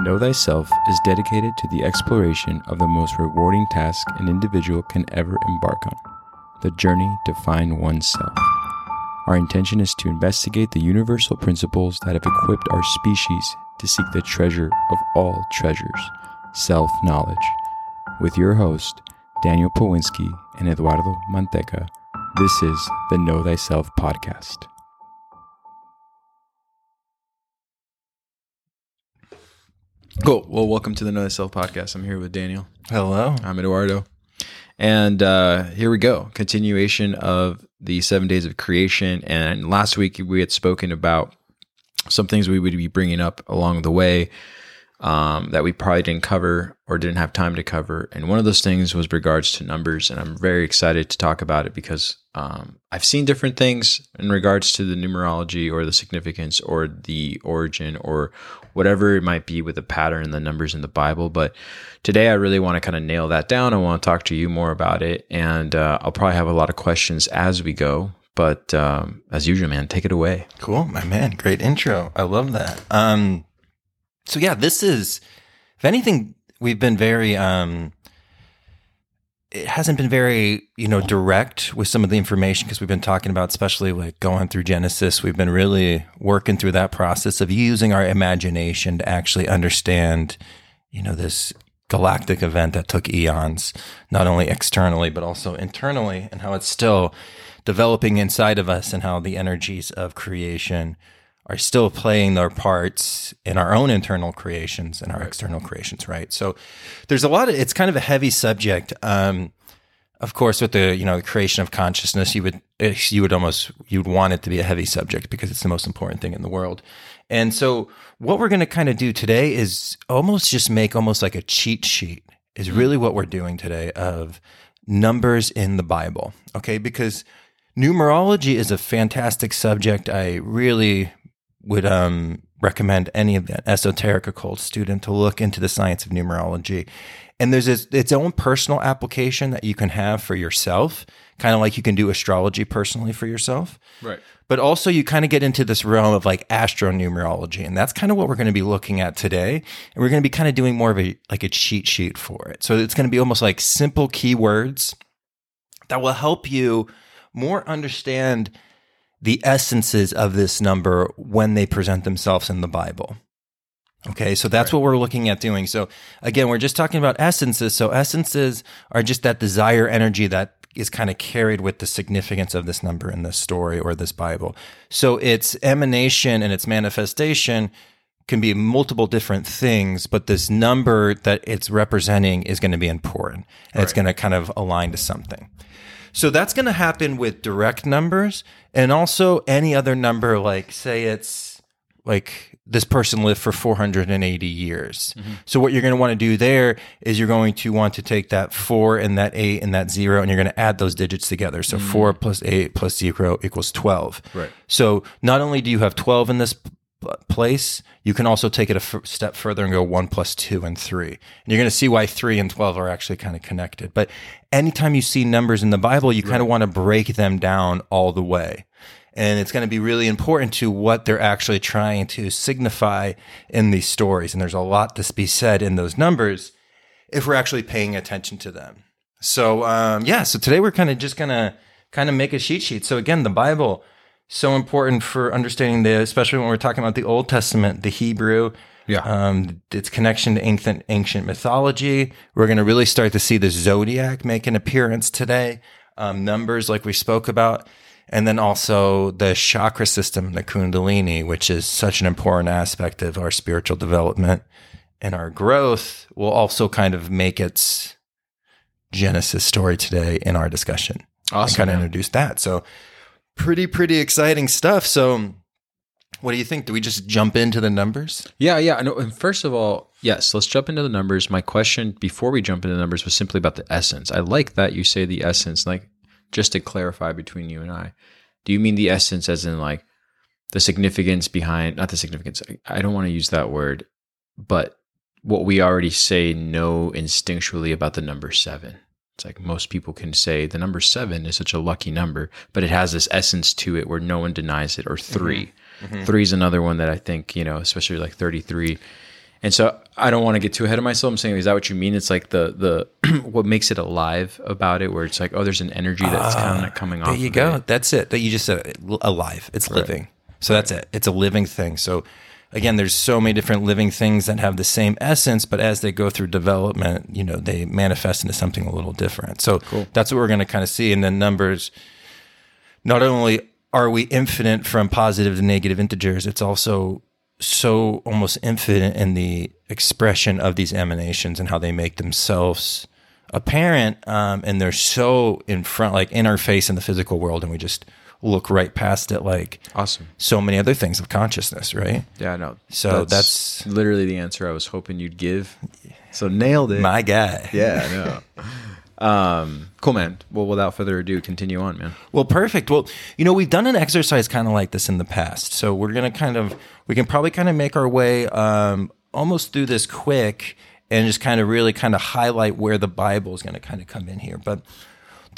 Know Thyself is dedicated to the exploration of the most rewarding task an individual can ever embark on the journey to find oneself. Our intention is to investigate the universal principles that have equipped our species to seek the treasure of all treasures self knowledge. With your host, Daniel Powinski and Eduardo Manteca, this is the Know Thyself podcast. Cool. Well, welcome to the Know Thyself podcast. I'm here with Daniel. Hello. I'm Eduardo. And uh, here we go. Continuation of the seven days of creation. And last week we had spoken about some things we would be bringing up along the way um, that we probably didn't cover or didn't have time to cover. And one of those things was regards to numbers. And I'm very excited to talk about it because um, I've seen different things in regards to the numerology or the significance or the origin or whatever it might be with the pattern and the numbers in the Bible. But today I really want to kind of nail that down. I want to talk to you more about it. And uh, I'll probably have a lot of questions as we go. But um, as usual, man, take it away. Cool, my man. Great intro. I love that. Um, so yeah, this is, if anything, we've been very, um, it hasn't been very, you know, direct with some of the information because we've been talking about, especially like going through Genesis. We've been really working through that process of using our imagination to actually understand, you know, this galactic event that took eons, not only externally, but also internally, and how it's still developing inside of us and how the energies of creation are still playing their parts in our own internal creations and our right. external creations, right? So there's a lot of it's kind of a heavy subject. Um, of course, with the you know the creation of consciousness, you would you would almost you would want it to be a heavy subject because it's the most important thing in the world. And so, what we're going to kind of do today is almost just make almost like a cheat sheet. Is really what we're doing today of numbers in the Bible. Okay, because numerology is a fantastic subject. I really would um, recommend any of that esoteric occult student to look into the science of numerology. And there's its own personal application that you can have for yourself, kind of like you can do astrology personally for yourself. Right. But also, you kind of get into this realm of like astronumerology, and that's kind of what we're going to be looking at today. And we're going to be kind of doing more of a like a cheat sheet for it. So it's going to be almost like simple keywords that will help you more understand the essences of this number when they present themselves in the Bible. Okay, so that's right. what we're looking at doing. So again, we're just talking about essences. So essences are just that desire energy that is kind of carried with the significance of this number in this story or this Bible. So its emanation and its manifestation can be multiple different things, but this number that it's representing is going to be important and right. it's going to kind of align to something. So that's going to happen with direct numbers and also any other number, like say it's like this person lived for 480 years. Mm-hmm. So what you're going to want to do there is you're going to want to take that four and that eight and that zero, and you're going to add those digits together. So mm-hmm. four plus eight plus zero equals 12. Right. So not only do you have 12 in this place, you can also take it a f- step further and go one plus two and three. And you're going to see why three and 12 are actually kind of connected. But anytime you see numbers in the Bible, you right. kind of want to break them down all the way. And it's going to be really important to what they're actually trying to signify in these stories. And there's a lot to be said in those numbers if we're actually paying attention to them. So, um, yeah, so today we're kind of just going to kind of make a cheat sheet. So again, the Bible, so important for understanding the, especially when we're talking about the Old Testament, the Hebrew, yeah. Um, its connection to ancient, ancient mythology. We're going to really start to see the zodiac make an appearance today. Um, numbers, like we spoke about. And then also the chakra system, the Kundalini, which is such an important aspect of our spiritual development and our growth, will also kind of make its Genesis story today in our discussion. Awesome. kind of introduce that. So, pretty, pretty exciting stuff. So, what do you think? Do we just jump into the numbers? Yeah, yeah. No, and first of all, yes, let's jump into the numbers. My question before we jump into the numbers was simply about the essence. I like that you say the essence. Like, just to clarify between you and I, do you mean the essence as in like the significance behind, not the significance, I don't want to use that word, but what we already say know instinctually about the number seven? It's like most people can say the number seven is such a lucky number, but it has this essence to it where no one denies it, or 3 mm-hmm. Mm-hmm. Three is another one that I think, you know, especially like 33 And so I don't want to get too ahead of myself. I'm saying, is that what you mean? It's like the the what makes it alive about it, where it's like, oh, there's an energy that's kind of coming off. Ah, There you go. it. That's it. That you just said alive. It's living. So that's it. It's a living thing. So again, there's so many different living things that have the same essence, but as they go through development, you know, they manifest into something a little different. So that's what we're going to kind of see. And then numbers. Not only are we infinite from positive to negative integers, it's also so almost infinite in the expression of these emanations and how they make themselves apparent. Um, and they're so in front, like in our face in the physical world, and we just look right past it, like Awesome. so many other things of consciousness, right? Yeah, i know So that's- literally the answer I was hoping you'd give. So nailed it. My guy. yeah, no. um, cool, man. Well, without further ado, continue on, man. Well, perfect. Well, you know, we've done an exercise kind of like this in the past. So we're to kind of, we can probably kind of make our way um, almost through this quick and just kind of really kind of highlight where the Bible is going to kind of come in here. But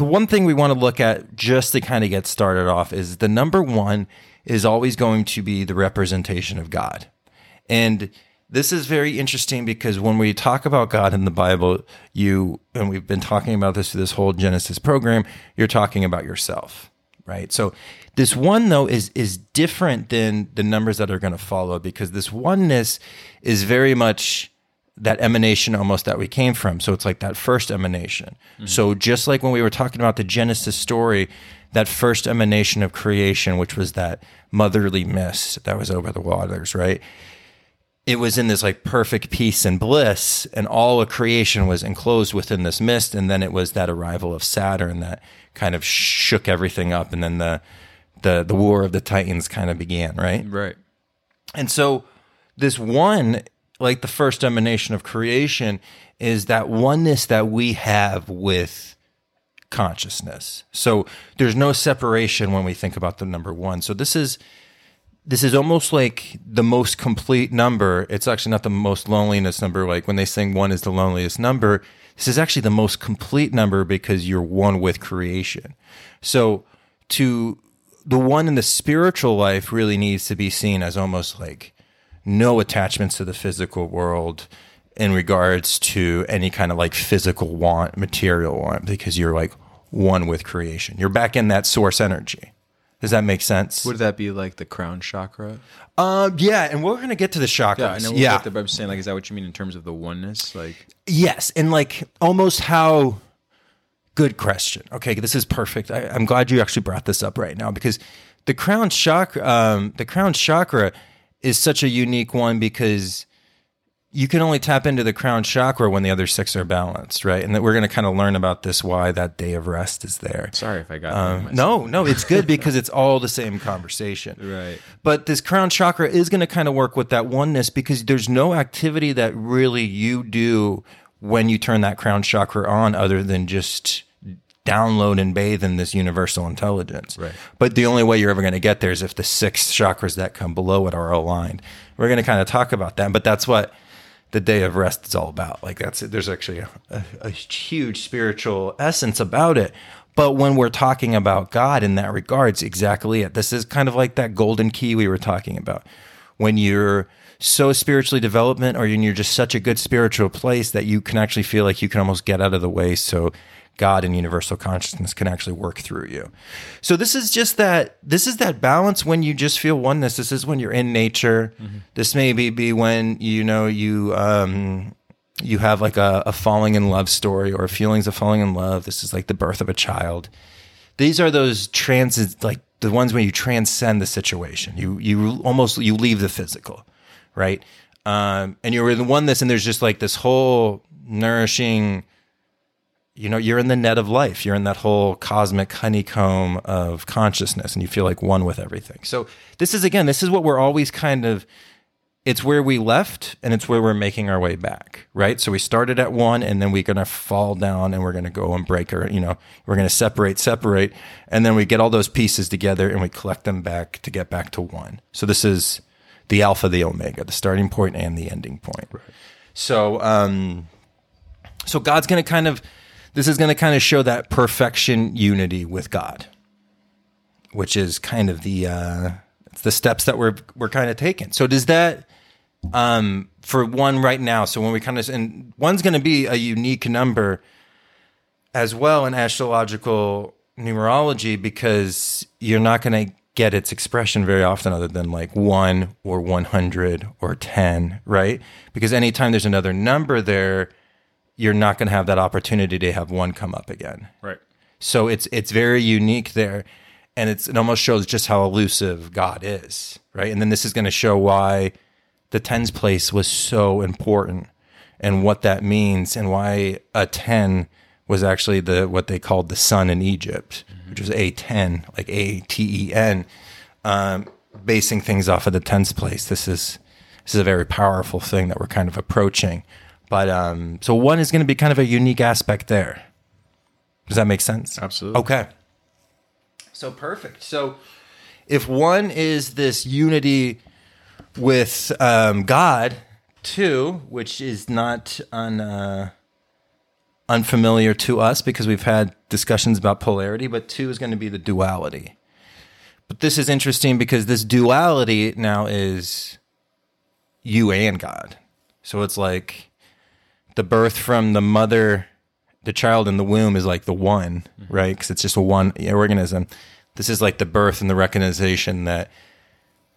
the one thing we want to look at just to kind of get started off is the number one is always going to be the representation of God. And this is very interesting because when we talk about God in the Bible, you, and we've been talking about this through this whole Genesis program, you're talking about yourself, right? So this one though is, is different than the numbers that are going to follow because this oneness is very much that emanation almost that we came from. So it's like that first emanation. Mm-hmm. So just like when we were talking about the Genesis story, that first emanation of creation, which was that motherly mist that was over the waters, right? It was in this like perfect peace and bliss, and all of creation was enclosed within this mist. And then it was that arrival of Saturn that kind of shook everything up, and then the the the war of the Titans kind of began, right? Right. And so this one, like the first emanation of creation, is that oneness that we have with consciousness. So there's no separation when we think about the number one. So this is this is almost like the most complete number. It's actually not the most loneliness number. Like when they sing one is the loneliest number, this is actually the most complete number because you're one with creation. So to the one in the spiritual life really needs to be seen as almost like no attachments to the physical world in regards to any kind of like physical want, material want, because you're like one with creation. You're back in that source energy. Does that make sense? Would that be like the crown chakra? Uh, yeah, and we're gonna get to the chakras. Yeah, I know. yeah, the, but I'm saying, like, is that what you mean in terms of the oneness? Like, Yes, and like almost how good question. Okay, this is perfect. I, I'm glad you actually brought this up right now because the crown chakra, um, the crown chakra, is such a unique one because you can only tap into the crown chakra when the other six are balanced, right? And that we're going to kind of learn about this why that day of rest is there. sorry if I got Um, no, no, it's good because it's all the same conversation. Right. But this crown chakra is going to kind of work with that oneness because there's no activity that really you do when you turn that crown chakra on other than just download and bathe in this universal intelligence. Right. But the only way you're ever going to get there is if the six chakras that come below it are aligned. We're going to kind of talk about that, but that's what the day of rest is all about. Like that's there's actually a, a, a huge spiritual essence about it. But when we're talking about God in that regards, exactly it. This is kind of like that golden key we were talking about. When you're so spiritually development or you're just such a good spiritual place that you can actually feel like you can almost get out of the way so God and universal consciousness can actually work through you. So this is just that this is that balance when you just feel oneness. This is when you're in nature. This may be, be when you know you um you have like a, a falling in love story or feelings of falling in love. This is like the birth of a child. These are those trans like the ones when you transcend the situation. You you almost you leave the physical, right? Um, and you're in the oneness, and there's just like this whole nourishing you know you're in the net of life. You're in that whole cosmic honeycomb of consciousness and you feel like one with everything. So this is again this is what we're always kind of it's where we left and it's where we're making our way back right? So we started at one and then we're going to fall down and we're going to go and break our you know we're going to separate separate and then we get all those pieces together and we collect them back to get back to one. So this is the alpha the omega the starting point and the ending point. So um so god's going to kind of this is going to kind of show that perfection unity with God, which is kind of the uh, it's the steps that we're we're kind of taking. So does that um, for one right now. So when we kind of and one's going to be a unique number as well in astrological numerology because you're not going to get its expression very often other than like 1 or 100 or 10, right? Because anytime there's another number there, you're not going to have that opportunity to have one come up again. Right. So it's it's very unique there, and it's it almost shows just how elusive God is, right? And then this is going to show why the tens place was so important, and what that means, and why a ten was actually the what they called the sun in Egypt, which was a ten, like a t e n, um, basing things off of the tens place. This is this is a very powerful thing that we're kind of approaching. But um, so one is going to be kind of a unique aspect there. Does that make sense? Absolutely. Okay. So perfect. So if one is this unity with um, God, two, which is not un, uh, unfamiliar to us because we've had discussions about polarity, but two is going to be the duality. But this is interesting because this duality now is you and God. So it's like the birth from the mother the child in the womb is like the one, right? Because it's just a one organism. This is like the birth and the recognition that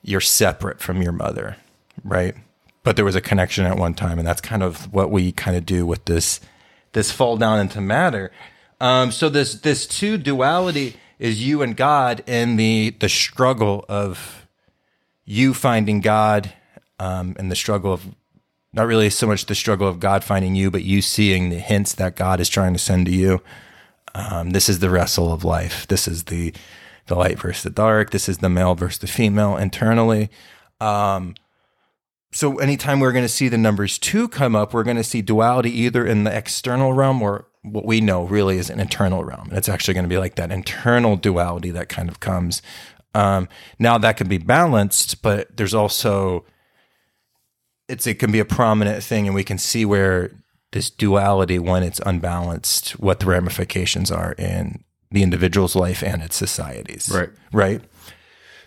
you're separate from your mother, right? But there was a connection at one time, and that's kind of what we kind of do with this this fall down into matter. Um, so this this two duality is you and God in the the struggle of you finding God um, and the struggle of not really so much the struggle of God finding you, but you seeing the hints that God is trying to send to you. Um, this is the wrestle of life. This is the the light versus the dark. This is the male versus the female internally. Um, so anytime we're going to see the numbers two come up, we're going to see duality either in the external realm or what we know really is an internal realm. And it's actually going to be like that internal duality that kind of comes. Um, now that can be balanced, but there's also it's it can be a prominent thing, and we can see where this duality, when it's unbalanced, what the ramifications are in the individual's life and its societies. Right. Right.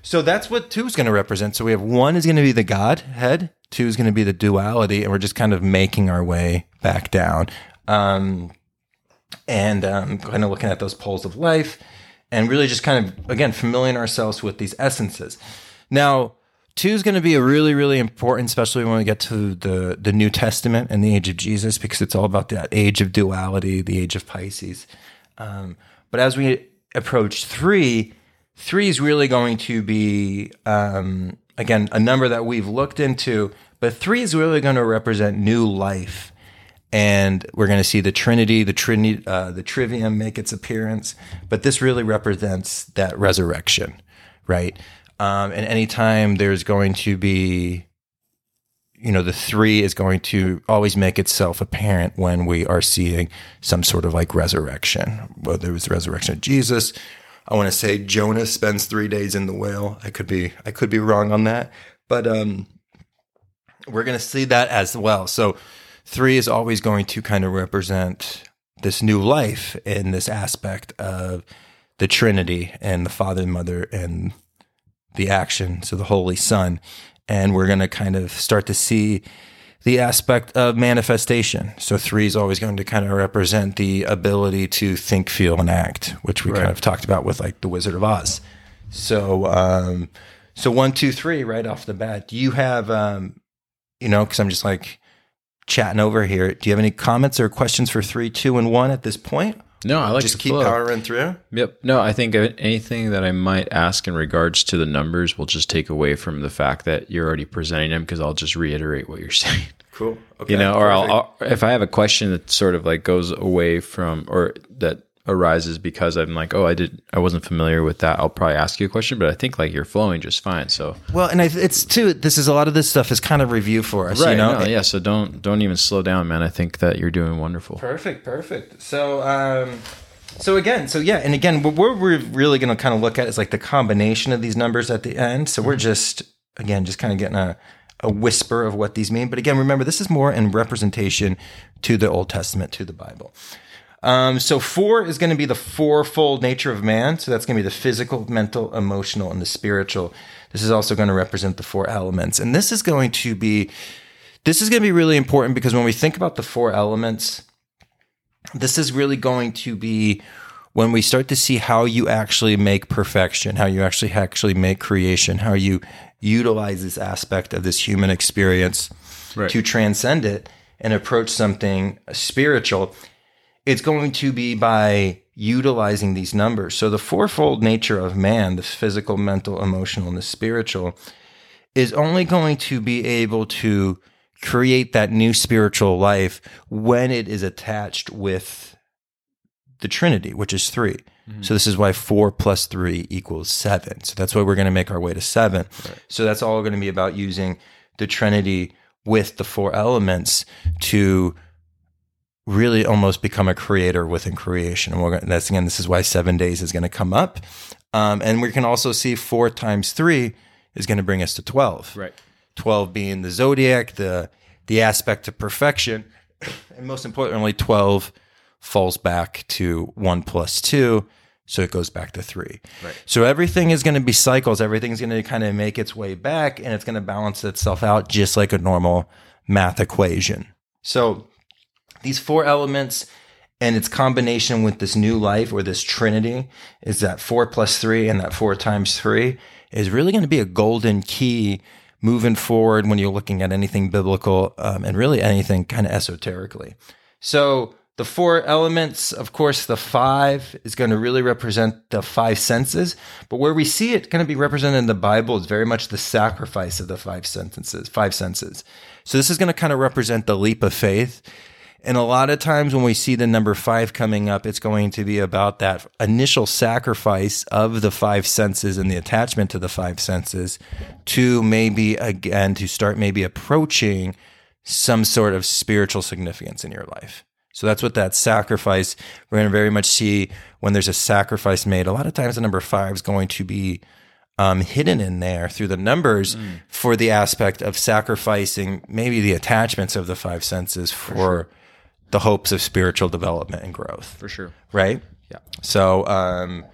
So that's what two is going to represent. So we have one is going to be the Godhead, two is going to be the duality, and we're just kind of making our way back down. Um, and um, kind of looking at those poles of life and really just kind of, again, familiarizing ourselves with these essences. Now, two is going to be a really, really important, especially when we get to the, the New Testament and the age of Jesus, because it's all about that age of duality, the age of Pisces. Um, but as we approach three, three is really going to be, um, again, a number that we've looked into, but three is really going to represent new life and we're going to see the Trinity, the Trinity, uh, the Trivium make its appearance. But this really represents that resurrection, right? Um, and anytime there's going to be, you know, the three is going to always make itself apparent when we are seeing some sort of like resurrection, whether it was the resurrection of Jesus. I want to say Jonah spends three days in the whale. I could be, I could be wrong on that, but um, we're going to see that as well. So three is always going to kind of represent this new life in this aspect of the Trinity and the Father and Mother and the action, so the Holy Son. And we're going to kind of start to see the aspect of manifestation. So three is always going to kind of represent the ability to think, feel, and act, which we Right. kind of talked about with like the Wizard of Oz. So, um, so one, two, three, right off the bat. Do you have, um, you know, because I'm just like chatting over here. Do you have any comments or questions for three, two, and one at this point? No, I like just keep flow. powering through. Yep. No, I think anything that I might ask in regards to the numbers will just take away from the fact that you're already presenting them because I'll just reiterate what you're saying. Cool. Okay. You know, or I'll. I'll if I have a question that sort of like goes away from or that arises because I'm like, oh, I did, I wasn't familiar with that. I'll probably ask you a question, but I think like you're flowing just fine. So Well, and I, it's too. This is a lot of this stuff is kind of review for us. you know. no, yeah. So don't don't even slow down, man. I think that you're doing wonderful. Perfect. Perfect. So, um, so again, so yeah, and again, what we're, we're really going to kind of look at is like the combination of these numbers at the end. So we're just again just kind of getting a a whisper of what these mean. But again, remember this is more in representation to the Old Testament, to the Bible. Um, so four is going to be the fourfold nature of man. So that's going to be the physical, mental, emotional, and the spiritual. This is also going to represent the four elements. And this is going to be, this is going to be really important because when we think about the four elements, this is really going to be when we start to see how you actually make perfection, how you actually actually make creation, how you utilize this aspect of this human experience Right. to transcend it and approach something spiritual, it's going to be by utilizing these numbers. So the fourfold nature of man, the physical, mental, emotional, and the spiritual, is only going to be able to create that new spiritual life when it is attached with the Trinity, which is 3 mm-hmm. So this is why four plus three equals seven. So that's why we're going to make our way to seven. So that's all going to be about using the Trinity with the four elements to really almost become a creator within creation. And we're that's again, this is why seven days is going to come up. Um, and we can also see four times three is going to bring us to 12. Right. 12 being the zodiac, the the aspect of perfection, and most importantly, 12 falls back to 1 plus 2, so it goes back to 3. Right. So everything is going to be cycles, everything's going to kind of make its way back and it's going to balance itself out just like a normal math equation. So these four elements and its combination with this new life or this trinity is that four plus three and that four times three is really going to be a golden key moving forward when you're looking at anything biblical um, and really anything kind of esoterically. So the four elements, of course, the five is going to really represent the five senses. But where we see it going to be represented in the Bible is very much the sacrifice of the five sentences, five senses. So this is going to kind of represent the leap of faith. And a lot of times when we see the number five coming up, it's going to be about that initial sacrifice of the five senses and the attachment to the five senses to maybe again to start maybe approaching some sort of spiritual significance in your life. So that's what that sacrifice, we're going to very much see when there's a sacrifice made. A lot of times the number five is going to be um, hidden in there through the numbers for the aspect of sacrificing maybe the attachments of the five senses for, the hopes of spiritual development and growth, For sure. right? Yeah. So, um,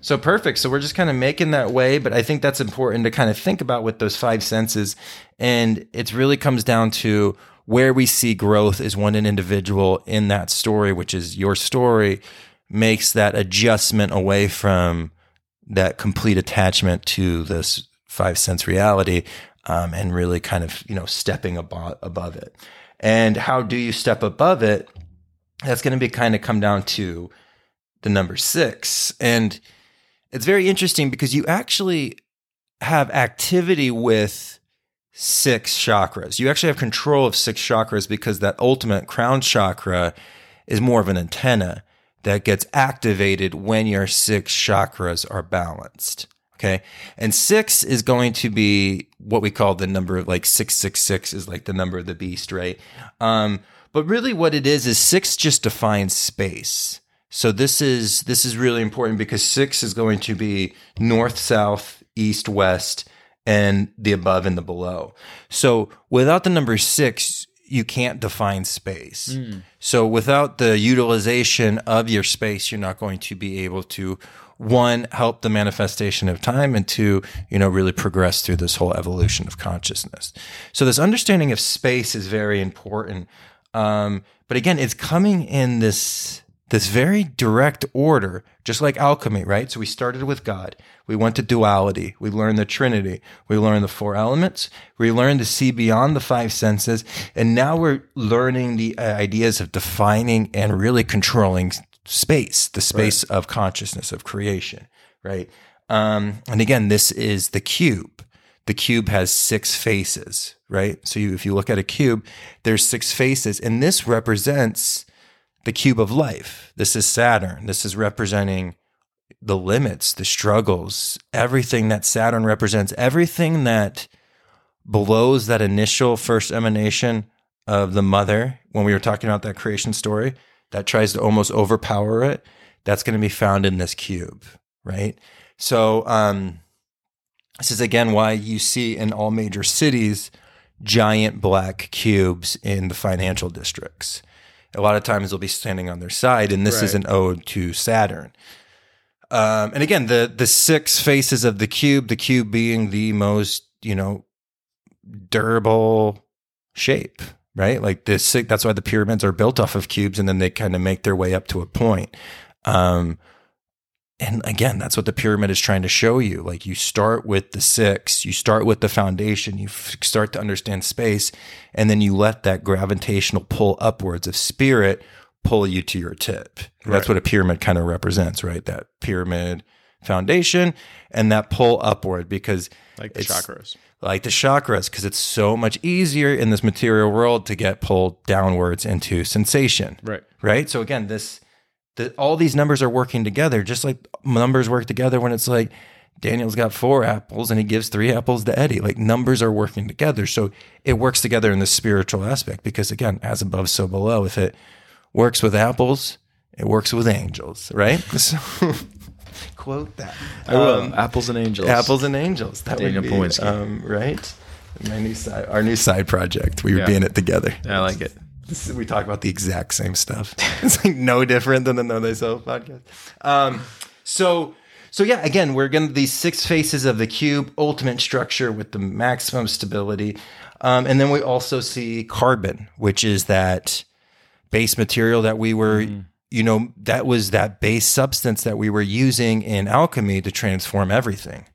so perfect. So we're just kind of making that way, but I think that's important to kind of think about with those five senses. And it really comes down to where we see growth is when an individual in that story, which is your story, makes that adjustment away from that complete attachment to this five sense reality um, and really kind of you know stepping above above it and how do you step above it? That's going to be kind of come down to the number six. And it's very interesting because you actually have activity with six chakras. You actually have control of six chakras because that ultimate crown chakra is more of an antenna that gets activated when your six chakras are balanced. Okay. And six is going to be what we call the number of like 666 is like the number of the beast, right? Um, but really what it is is six just defines space. So this is this is really important because six is going to be north, south, east, west, and the above and the below. So without the number six, you can't define space. So without the utilization of your space, you're not going to be able to one help the manifestation of time and two, you know, really progress through this whole evolution of consciousness. So this understanding of space is very important. Um, but again, it's coming in this this very direct order, just like alchemy, right? So we started with God. We went to duality. We learned the Trinity. We learned the four elements. We learned to see beyond the five senses. And now we're learning the uh, ideas of defining and really controlling space, the space of consciousness, of creation, right? Um, and again, this is the cube. The cube has six faces, right? So you, if you look at a cube, there's six faces, and this represents the cube of life. This is Saturn. This is representing the limits, the struggles, everything that Saturn represents, everything that blows that initial first emanation of the mother when we were talking about that creation story that tries to almost overpower it. That's going to be found in this cube, right? So, um, this is again why you see in all major cities giant black cubes in the financial districts A lot of times they'll be standing on their side, and this is an ode to Saturn. Um, and again, the the six faces of the cube, the cube being the most you know durable shape, right? Like this, that's why the pyramids are built off of cubes, and then they kind of make their way up to a point. Um, and again, that's what the pyramid is trying to show you. Like you start with the six, you start with the foundation, you f- start to understand space, and then you let that gravitational pull upwards of spirit pull you to your tip. That's what a pyramid kind of represents, right? That pyramid foundation and that pull upward because like the chakras. like the chakras because it's so much easier in this material world to get pulled downwards into sensation. Right. right? So again this the, all these numbers are working together just like numbers work together when it's like daniel's got four apples and he gives three apples to eddie. Like numbers are working together. So it works together in the spiritual aspect because again as above so below. If it works with apples it works with angels right? so quote that I will. Um, Apples and angels. Apples and Angels. That Daniel would be, um, right? My new side, our new side project. We would Yeah. be in it together. I like it. Is- we talk about the exact same stuff. it's like no different than the Know Thyself podcast. Um, so, so yeah, again, we're going to these six faces of the cube, ultimate structure with the maximum stability, um, and then we also see carbon, which is that base material that we were. You know, that was that base substance that we were using in alchemy to transform everything,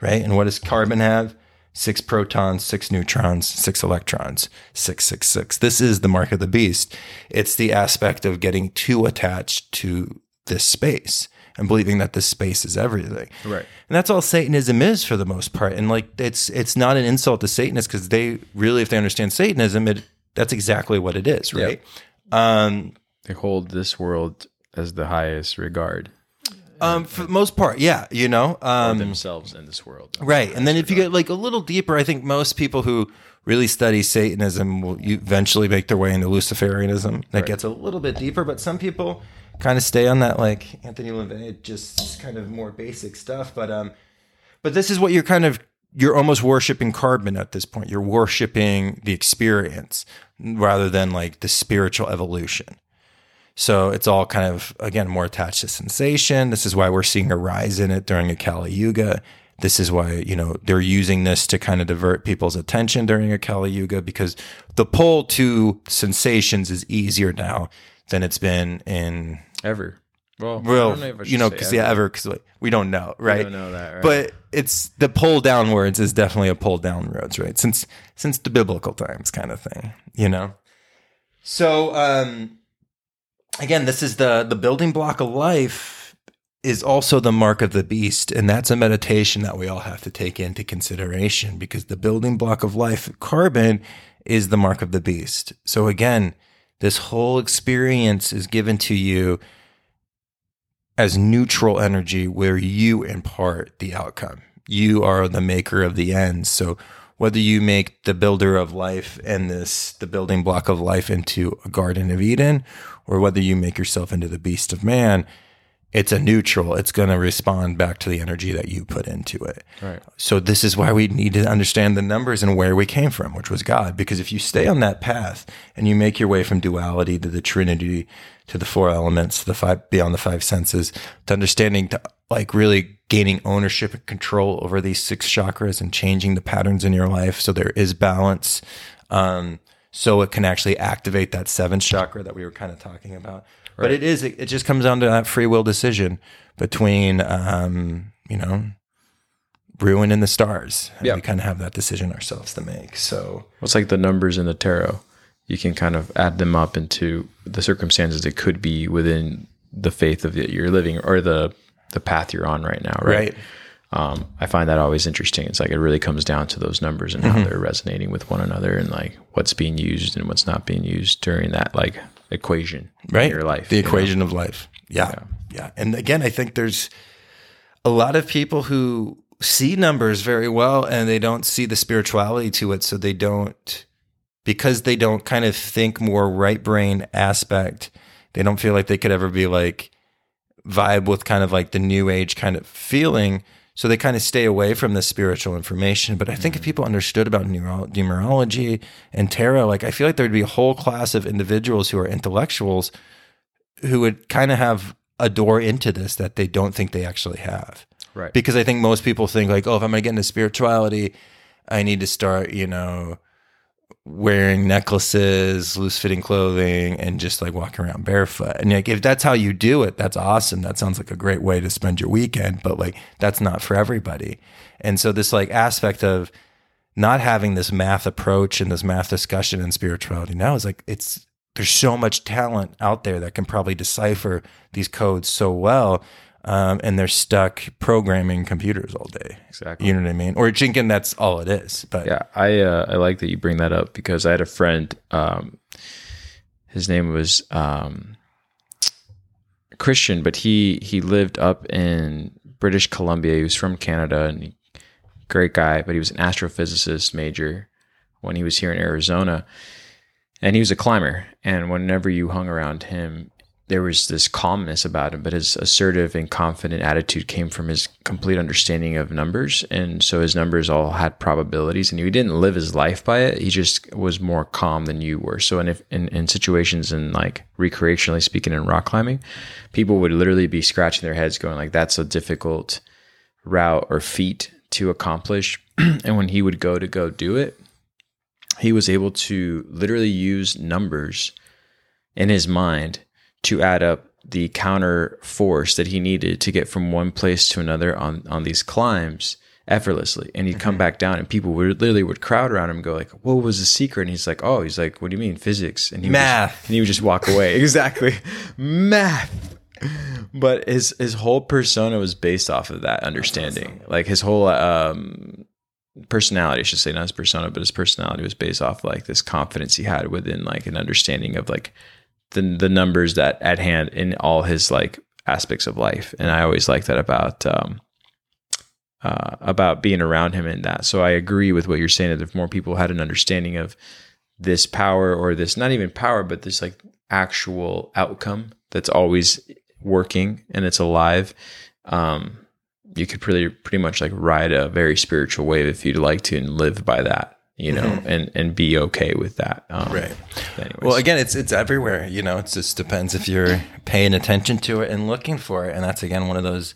right? And what does carbon have? Six protons, six neutrons, six electrons, six, six, six. This is the mark of the beast. It's the aspect of getting too attached to this space and believing that this space is everything. Right. And that's all Satanism is for the most part. And like it's it's not an insult to Satanists because they really, if they understand Satanism, it that's exactly what it is, right? Um, They hold this world as the highest regard. um, for the most part, yeah, you know, um, themselves in this world. Right. And then if you get like a little deeper, I think most people who really study Satanism will eventually make their way into Luciferianism. That gets a little bit deeper, but some people kind of stay on that like Anthony LaVey, just kind of more basic stuff. But um but this is what you're kind of you're almost worshiping carbon at this point. You're worshiping the experience rather than like the spiritual evolution. So it's all kind of again more attached to sensation. This is why we're seeing a rise in it during a Kali Yuga. This is why you know they're using this to kind of divert people's attention during a Kali Yuga because the pull to sensations is easier now than it's been in Ever. Well, I well, don't know if I you know, because yeah, ever because like, we don't know, We right? don't know that, right? But it's the pull downwards is definitely a pull downwards, right? Since since the biblical times, kind of thing, you know. So um, again, this is the the building block of life is also the mark of the beast, and that's a meditation that we all have to take into consideration because the building block of life, carbon, is the mark of the beast. So again, this whole experience is given to you as neutral energy where you impart the outcome. You are the maker of the end. So whether you make the builder of life and this the building block of life into a garden of Eden or whether you make yourself into the beast of man, it's a neutral. It's going to respond back to the energy that you put into it. Right. So this is why we need to understand the numbers and where we came from, which was God. Because if you stay on that path and you make your way from duality to the Trinity, to the four elements, to the five beyond the five senses, to understanding to like really gaining ownership and control over these six chakras and changing the patterns in your life so there is balance. Um, so it can actually activate that seventh chakra that we were kind of talking about. But it is, it, it just comes down to that free will decision between, um, you know, ruin in the stars. And Yeah. We kind of have that decision ourselves to make. So, It's like the numbers in the tarot. You can kind of add them up into the circumstances it could be within the faith of that you're living or the the path you're on right now, right? right. Um, I find that always interesting. It's like it really comes down to those numbers and Mm-hmm. how they're resonating with one another and like what's being used and what's not being used during that like equation right? in your life. the you know? equation of life. Yeah. Yeah. yeah, And again, I think there's a lot of people who see numbers very well and they don't see the spirituality to it, so they don't because they don't kind of think more right brain aspect. They don't feel like they could ever be like vibe with kind of like the new age kind of feeling. So they kind of stay away from the spiritual information. But I think if mm. people understood about neuro- numerology and tarot, like I feel like there'd be a whole class of individuals who are intellectuals who would kind of have a door into this that they don't think they actually have. Right. Because I think most people think like, oh, if I'm going to get into spirituality, I need to start, you know, wearing necklaces, loose fitting clothing, and just like walking around barefoot. And like, if that's how you do it, that's awesome. That sounds like a great way to spend your weekend, but like, that's not for everybody. And so, this like aspect of not having this math approach and this math discussion and spirituality now is like, it's, there's so much talent out there that can probably decipher these codes so well. Um, and they're stuck programming computers all day. Exactly. You know what I mean? Or Jinkin, that's all it is. But Yeah, I uh, I like that you bring that up because I had a friend. Um, his name was um, Christian, but he he lived up in British Columbia. He was from Canada and he, great guy, but he was an astrophysicist major when he was here in Arizona, and he was a climber. And whenever you hung around him, there was this calmness about him, but his assertive and confident attitude came from his complete understanding of numbers. And so his numbers all had probabilities, and he didn't live his life by it. He just was more calm than you were. So, in, if, in, in situations in like recreationally speaking in rock climbing, people would literally be scratching their heads, going like, "That's a difficult route or feat to accomplish." and when he would go to go do it, he was able to literally use numbers in his mind to add up the counter force that he needed to get from one place to another on on these climbs effortlessly. And he'd come back down and people would literally would crowd around him and go like what was the secret? And he's like oh he's like what do you mean physics? And he would just- Math. and he would just walk away. Exactly. Math. But his his whole persona was based off of that understanding. Like his whole um personality, I should say, not his persona, but his personality was based off like this confidence he had within like an understanding of like the the numbers that at hand in all his like aspects of life. And I always like that about um uh, about being around him in that. So I agree with what you're saying that if more people had an understanding of this power or this not even power, but this like actual outcome that's always working and it's alive, um, you could pretty pretty much like ride a very spiritual wave if you'd like to and live by that, you know, and and be okay with that. Um, Right. Anyways. Well, again, it's it's everywhere. You know, it just depends if you're paying attention to it and looking for it. And that's again one of those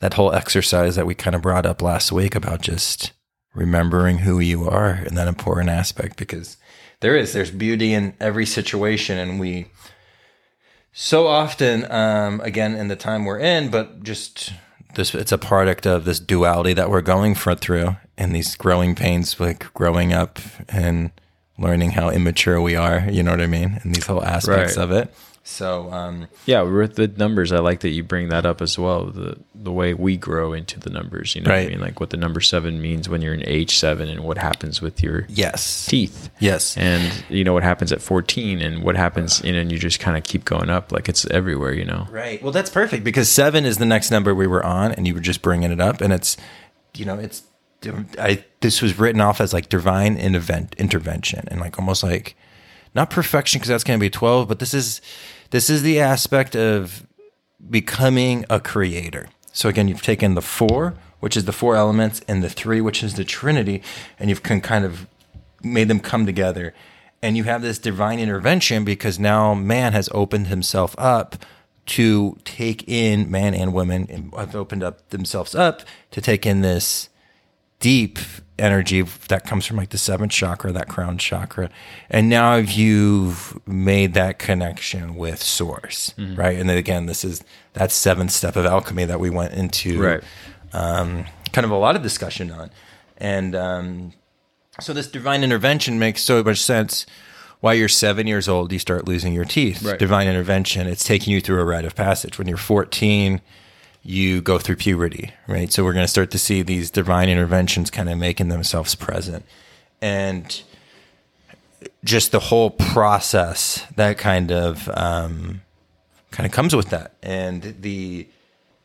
that whole exercise that we kind of brought up last week about just remembering who you are and that important aspect because there is there's beauty in every situation, and we so often um, again in the time we're in, but just this it's a product of this duality that we're going for, through and these growing pains like growing up and learning how immature we are you know what i mean and these whole aspects Right. of it so um yeah, with the numbers, I like that you bring that up as well. The the way we grow into the numbers, you know, what I mean, like what the number seven means when you're in age seven, and what happens with your yes teeth. yes and you know what happens at 14 and what happens you know and you just kind of keep going up like it's everywhere you know Right. Well, that's perfect because seven is the next number we were on, and you were just bringing it up, and it's, you know, it's, I this was written off as like divine in event intervention, and like almost like not perfection because that's going to be twelve, but this is this is the aspect of becoming a creator. So again, you've taken the four, which is the four elements, and the three, which is the Trinity, and you've kind of made them come together. And you have this divine intervention because now man has opened himself up to take in man and women and have opened up themselves up to take in this deep energy that comes from like the seventh chakra, that crown chakra. And now you've made that connection with source, right? And then again, this is that seventh step of alchemy that we went into Right. um, kind of a lot of discussion on. And um, so this divine intervention makes so much sense. While you're seven years old, you start losing your teeth. Right. Divine intervention, it's taking you through a rite of passage. When you're 14, you go through puberty, right? So we're going to start to see these divine interventions kind of making themselves present. And just the whole process that kind of um, kind of comes with that. And the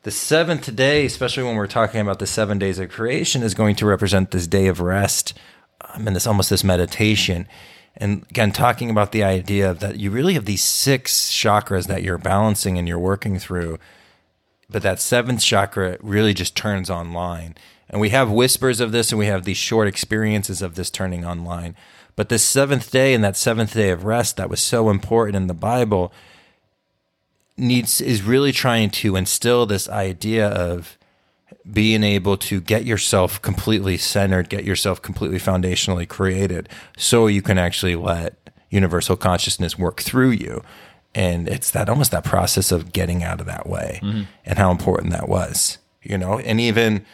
the seventh day, especially when we're talking about the seven days of creation, is going to represent this day of rest um, and this almost this meditation. And again, talking about the idea that you really have these six chakras that you're balancing and you're working through but that seventh chakra really just turns online. And we have whispers of this and we have these short experiences of this turning online. But this seventh day and that seventh day of rest that was so important in the Bible needs is really trying to instill this idea of being able to get yourself completely centered, get yourself completely foundationally created so you can actually let universal consciousness work through you. And it's that almost that process of getting out of that way mm-hmm. and how important that was, you know, and even,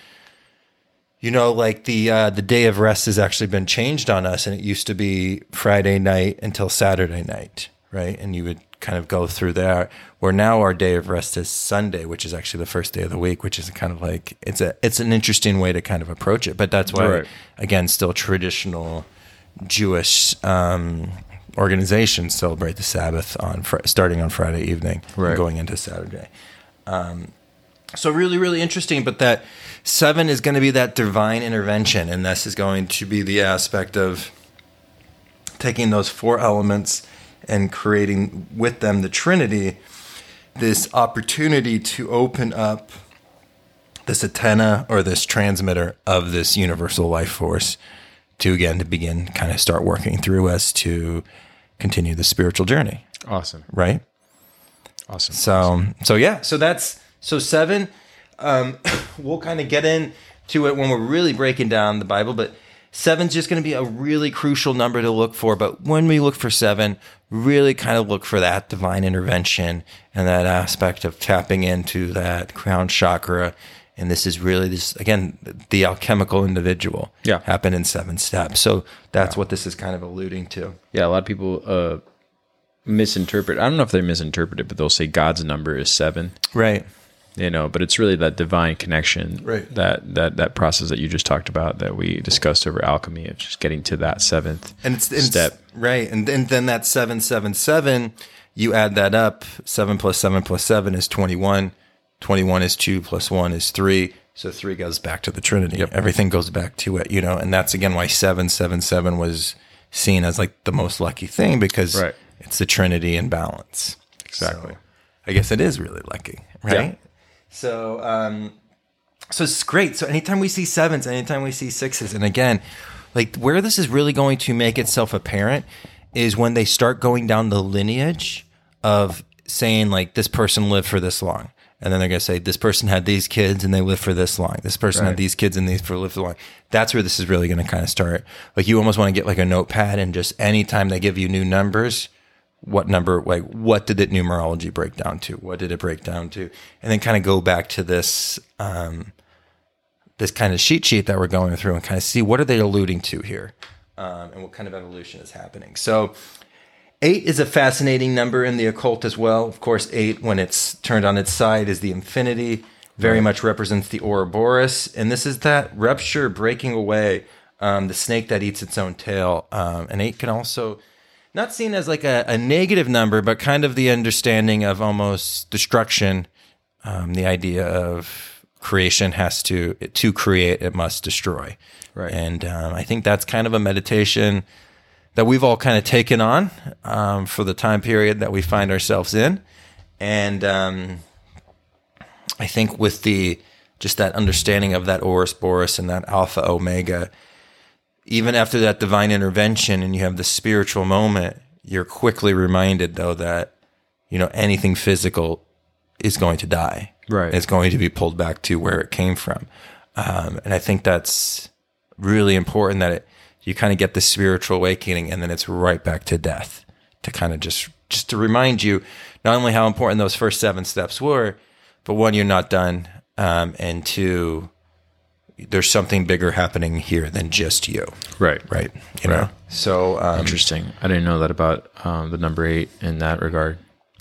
you know, like the, uh, the day of rest has actually been changed on us and it used to be Friday night until Saturday night. Right. And you would kind of go through there. Where now our day of rest is Sunday, which is actually the first day of the week, which is kind of like it's a it's an interesting way to kind of approach it. But that's why right. again, still traditional Jewish um, organizations celebrate the Sabbath on fr- starting on Friday evening, right. going into Saturday. Um, so really, really interesting. But that seven is going to be that divine intervention, and this is going to be the aspect of taking those four elements and creating with them the Trinity, this opportunity to open up this antenna or this transmitter of this universal life force to again to begin kind of start working through us to continue the spiritual journey. Awesome. Right? Awesome. So awesome. so yeah, so that's so seven. Um, we'll kind of get into it when we're really breaking down the Bible, but Seven's just going to be a really crucial number to look for. But when we look for seven, really kind of look for that divine intervention and that aspect of tapping into that crown chakra. And this is really this again, the alchemical individual. Yeah. Happen in seven steps. So that's yeah. what this is kind of alluding to. Yeah. A lot of people uh, misinterpret. I don't know if they misinterpret it, but they'll say God's number is seven. Right you know but it's really that divine connection right. that that that process that you just talked about that we discussed over alchemy of just getting to that seventh and it's, and step it's, right and then, then that 777 you add that up 7 plus 7 plus 7 is 21 21 is 2 plus 1 is 3 so 3 goes back to the trinity yep. everything goes back to it you know and that's again why 777 was seen as like the most lucky thing because right. it's the trinity in balance exactly so i guess it is really lucky right yeah. So, um, so it's great. So anytime we see sevens, anytime we see sixes, and again, like where this is really going to make itself apparent is when they start going down the lineage of saying like this person lived for this long. And then they're going to say this person had these kids and they lived for this long. This person right. had these kids and these for lived for long. That's where this is really going to kind of start. Like you almost want to get like a notepad and just anytime they give you new numbers, what number like what did it numerology break down to what did it break down to and then kind of go back to this um, this kind of sheet sheet that we're going through and kind of see what are they alluding to here um, and what kind of evolution is happening so eight is a fascinating number in the occult as well of course eight when it's turned on its side is the infinity very right. much represents the ouroboros and this is that rupture breaking away um, the snake that eats its own tail um, and eight can also not seen as like a, a negative number, but kind of the understanding of almost destruction. Um, the idea of creation has to to create, it must destroy. Right. And um, I think that's kind of a meditation that we've all kind of taken on um, for the time period that we find ourselves in. And um, I think with the just that understanding of that Ouroboros and that Alpha Omega even after that divine intervention and you have the spiritual moment, you're quickly reminded though that, you know, anything physical is going to die. Right. It's going to be pulled back to where it came from. Um, and I think that's really important that it, you kind of get the spiritual awakening and then it's right back to death to kind of just, just to remind you not only how important those first seven steps were, but one, you're not done. Um, and two, there's something bigger happening here than just you. Right. Right. You right. know? So um, interesting. I didn't know that about um, the number eight in that regard.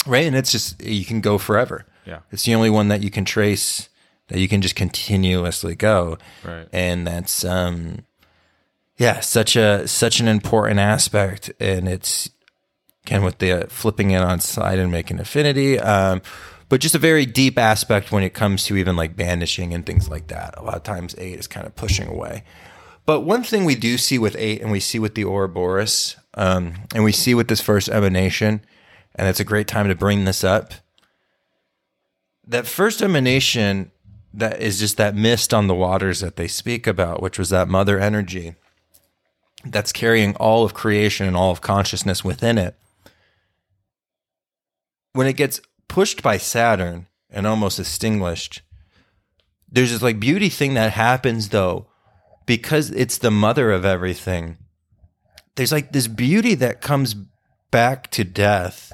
Right. And it's just, you can go forever. Yeah. It's the only one that you can trace that you can just continuously go. Right. And that's, um, yeah, such a, such an important aspect. And it's, again, with the uh, flipping it on side and making affinity. Um, but just a very deep aspect when it comes to even like banishing and things like that. A lot of times eight is kind of pushing away. But one thing we do see with eight, and we see with the Ouroboros, um, and we see with this first emanation, and it's a great time to bring this up. that first emanation that is just that mist on the waters that they speak about, which was that mother energy that's carrying all of creation and all of consciousness within it. When it gets pushed by Saturn and almost extinguished, there's this like beauty thing that happens though, because it's the mother of everything. There's like this beauty that comes back to death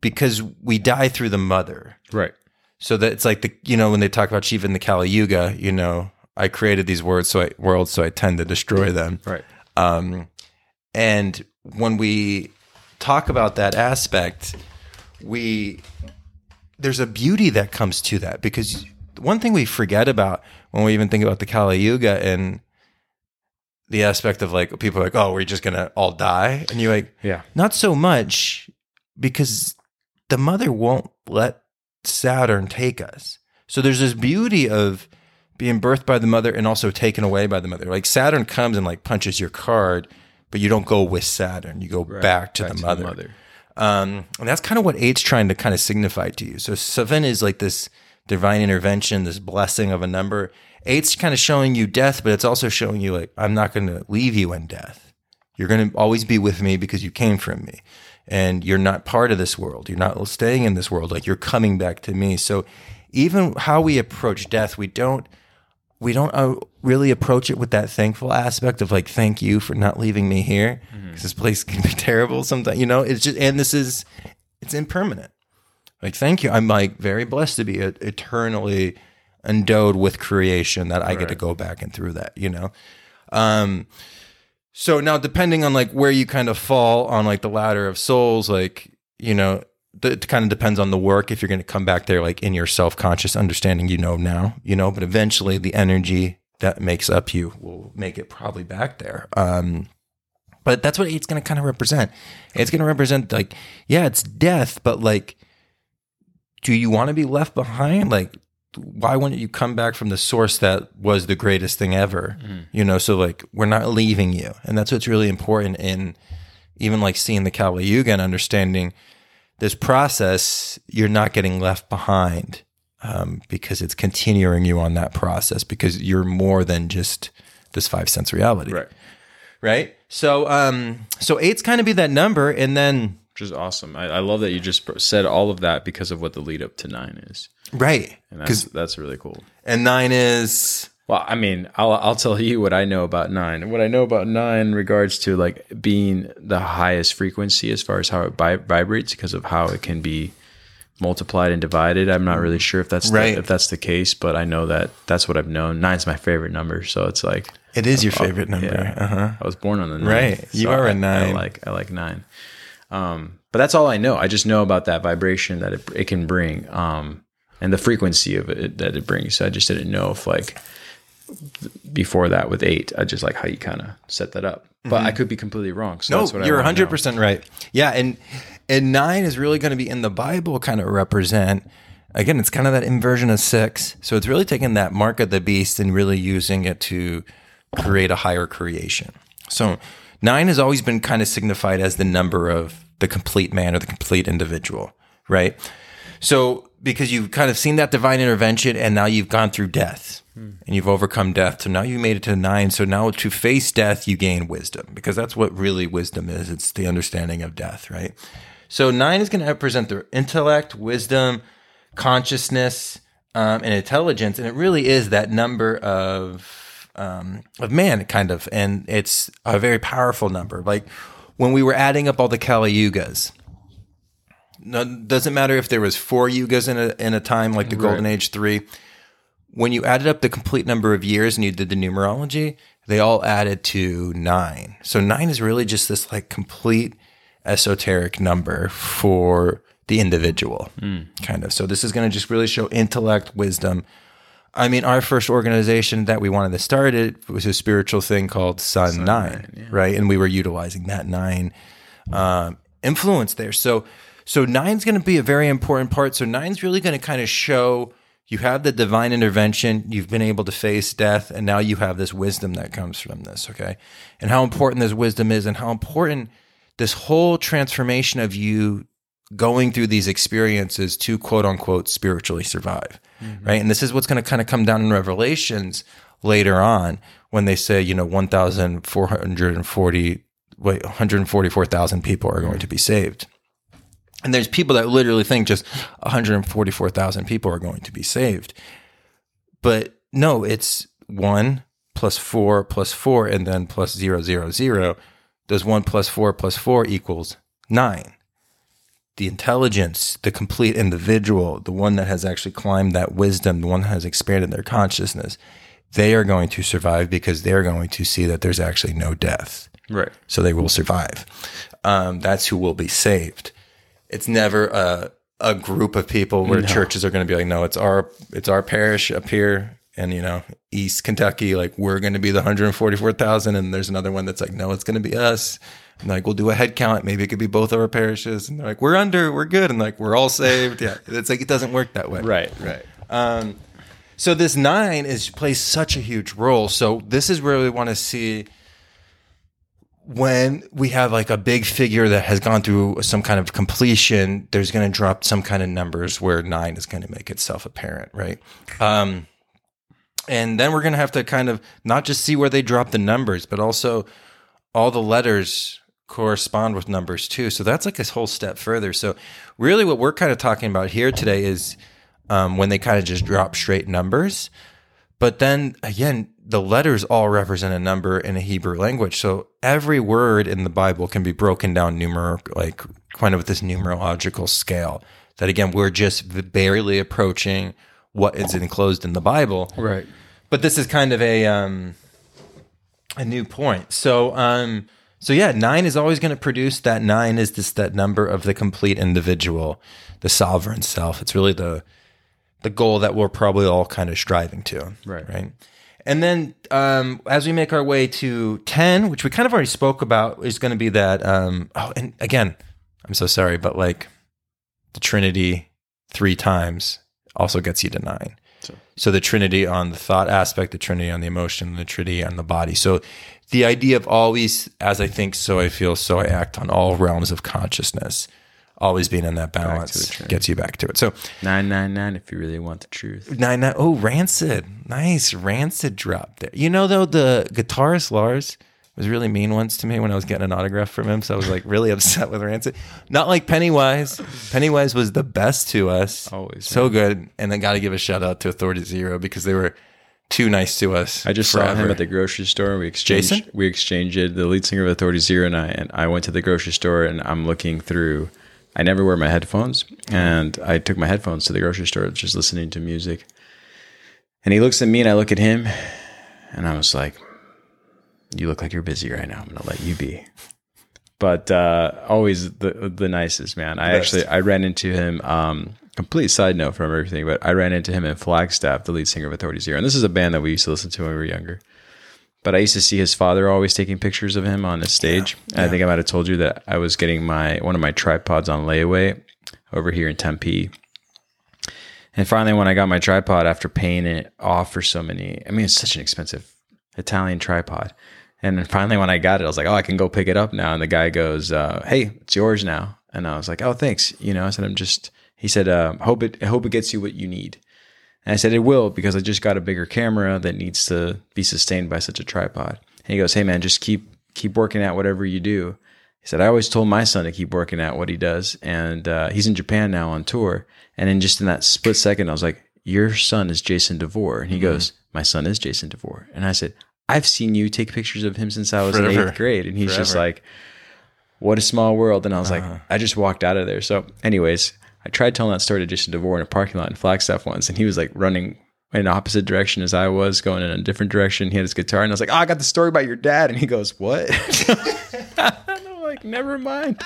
because we die through the mother. Right. So that it's like the you know when they talk about Shiva in the Kali Yuga, you know, I created these words so I worlds so I tend to destroy them. Right. Um, and when we talk about that aspect, we there's a beauty that comes to that because one thing we forget about when we even think about the Kali Yuga and the aspect of like people are like, oh, we're just gonna all die, and you're like, Yeah. not so much because the mother won't let Saturn take us. So there's this beauty of being birthed by the mother and also taken away by the mother. Like Saturn comes and like punches your card, but you don't go with Saturn. You go back to, the, mother. Um, and that's kind of what eight's trying to kind of signify to you. So seven is like this divine intervention, this blessing of a number. Eight's kind of showing you death, but it's also showing you like I'm not going to leave you in death. You're going to always be with me because you came from me, and you're not part of this world. You're not staying in this world. Like you're coming back to me. So even how we approach death, we don't we don't uh, really approach it with that thankful aspect of like thank you for not leaving me here because this place can be terrible sometimes you know? It's just and this is it's impermanent. Like thank you. I'm like very blessed to be eternally endowed with creation that i get to go back and through that you know? Um so now depending on like where you kind of fall on like the ladder of souls like you know it kind of depends on the work. If you're going to come back there like in your self-conscious understanding you know now you know but eventually the energy that makes up you will make it probably back there. Um but that's what it's going to kind of represent. It's going to represent like yeah it's death but like do you want to be left behind? Like why wouldn't you come back from the source that was the greatest thing ever? You know so like we're not leaving you. And that's what's really important in even like seeing the kali yuga and understanding this process you're not getting left behind um, because it's continuing you on that process because you're more than just this five sense reality Right. right so um so eight's kind of be that number and then Which is awesome. I, I love that you just said all of that because of what the lead up to nine is. right And that's, that's really cool. and nine is Well, I mean, I'll I'll tell you what I know about nine. What I know about nine in regards to like being the highest frequency as far as how it vi- vibrates because of how it can be multiplied and divided. I'm not really sure if that's Right. the, if that's the case, but I know that that's what I've known. Nine's my favorite number, so it's like it is your favorite number yeah. uh-huh I was born on the nine. Right. You are a a nine. I like I like nine. Um, but that's all I know. I just know about that vibration that it, it can bring, um, and the frequency of it that it brings. So I just didn't know if like before that with eight, I just like how you kind of set that up. But I mhm. could be completely wrong. So No, that's what you're I 100% right. Yeah, and and 9 is really going to be in the Bible kind of represent again, it's kind of that inversion of 6. So it's really taking that mark of the beast and really using it to create a higher creation. So 9 has always been kind of signified as the number of the complete man or the complete individual, right? So because you've kind of seen that divine intervention and now you've gone through death and you've overcome death. So now you made it to nine. So now to face death, you gain wisdom because that's what really wisdom is. It's the understanding of death, right? So nine is going to represent the intellect, wisdom, consciousness, um, and intelligence. And it really is that number of, um, of man kind of. And it's a very powerful number. Like when we were adding up all the Kali Yugas, no, doesn't matter if there was four yugas in a in a time like the golden age three. When you added up the complete number of years and you did the numerology they all added to nine. So nine is really just this like complete esoteric number for the individual. Kind of. So this is going to just really show intellect wisdom. I mean our first organization that we wanted to start it was a spiritual thing called sun, nine, right? And we were utilizing that nine um, influence there. So so nine's going to be a very important part. So nine's really going to kind of show you have the divine intervention, you've been able to face death, and now you have this wisdom that comes from this. Okay, and how important this wisdom is, and how important this whole transformation of you going through these experiences to quote unquote spiritually survive. Mm-hmm. Right. And this is what's going to kind of come down in Revelations later on when they say, you know, 1,440, wait, 144,000 people are going mm. to be saved. And there's people that literally think just 144,000 people are going to be saved. But no, it's one plus four plus four and then plus zero, zero, zero. Does one plus four plus four equals nine? The intelligence, the complete individual, the one that has actually climbed that wisdom, the one that has expanded their consciousness, they are going to survive because they're going to see that there's actually no death. Right. So they will survive. Um, that's who will be saved. It's never a, a group of people where churches are going to be like, no, it's our it's our parish up here and you know East Kentucky. Like we're going to be the hundred and forty four thousand, and there's another one that's like, no, it's going to be us. And like we'll do a head count. Maybe it could be both of our parishes. And they're like, we're under, we're good, and like we're all saved. Yeah, it's like it doesn't work that way. Right. Right. Um, so this nine is plays such a huge role. So this is where we want to see when we have like a big figure that has gone through some kind of completion. There's going to drop some kind of numbers where nine is going to make itself apparent, right? Um, and then we're going to have to kind of not just see where they drop the numbers, but also all the letters correspond with numbers too. So that's like a whole step further. So really, what we're kind of talking about here today is um, when they kind of just drop straight numbers. But then again, the letters all represent a number in a Hebrew language. So every word in the Bible can be broken down numeric, like kind of with this numerological scale. That again, we're just barely approaching what is enclosed in the Bible. Right. But this is kind of a um, a new point. So um, so yeah, nine is always going to produce that nine is this that number of the complete individual, the sovereign self. It's really the the goal that we're probably all kind of striving to. Right. Right. And then um, as we make our way to 10, which we kind of already spoke about, is going to be that. Um, oh, and again, I'm so sorry, but like the Trinity three times also gets you to nine. So- So the Trinity on the thought aspect, the Trinity on the emotion, the Trinity on the body. So the idea of always, as I think, so I feel, so I act on all realms of consciousness, always being in that balance gets you back to it. So 999 if you really want the truth. oh Rancid. Nice. Rancid drop there. You know, though, the guitarist Lars was really mean once to me when I was getting an autograph from him. So I was like really upset with Rancid. Not like Pennywise. Pennywise was the best to us. Always, So good. And I got to give a shout out to Authority Zero because they were too nice to us. I just saw him at the grocery store. We exchanged. Jason? We exchanged it. The lead singer of Authority Zero and I. And I went to the grocery store and I'm looking through. I never wear my headphones, and I took my headphones to the grocery store, just listening to music. And he looks at me, and I look at him, and I was like, "You look like you're busy right now. I'm gonna let you be." But uh, always the the nicest man. I actually I ran into him. Um, complete side note from everything, but I ran into him in Flagstaff, the lead singer of Authority Zero, and this is a band that we used to listen to when we were younger. But I used to see his father always taking pictures of him on the stage. And I think I might have told you that I was getting my one of my tripods on layaway over here in Tempe. And finally, when I got my tripod after paying it off for so many, I mean, it's such an expensive Italian tripod. And then finally, when I got it, I was like, oh, I can go pick it up now. And the guy goes, uh, hey, it's yours now. And I was like, oh, thanks. You know, I said, I'm just, he said, uh, hope it, I hope it gets you what you need. And I said, it will because I just got a bigger camera that needs to be sustained by such a tripod. And he goes, hey, man, just keep, keep working at whatever you do. He said, I always told my son to keep working at what he does. And uh, he's in Japan now on tour. And then just in that split second, I was like, Your son is Jason DeVore. And he goes, My son is Jason DeVore. And I said, I've seen you take pictures of him since I was in eighth grade. And he's just like, What a small world. And I was like, I just walked out of there. So, anyways, I tried telling that story to Jason DeVore in a parking lot in Flagstaff once. And he was like running in the opposite direction as I was, going in a different direction. He had his guitar. And I was like, Oh, I got the story about your dad. And he goes, What? I'm like, never mind.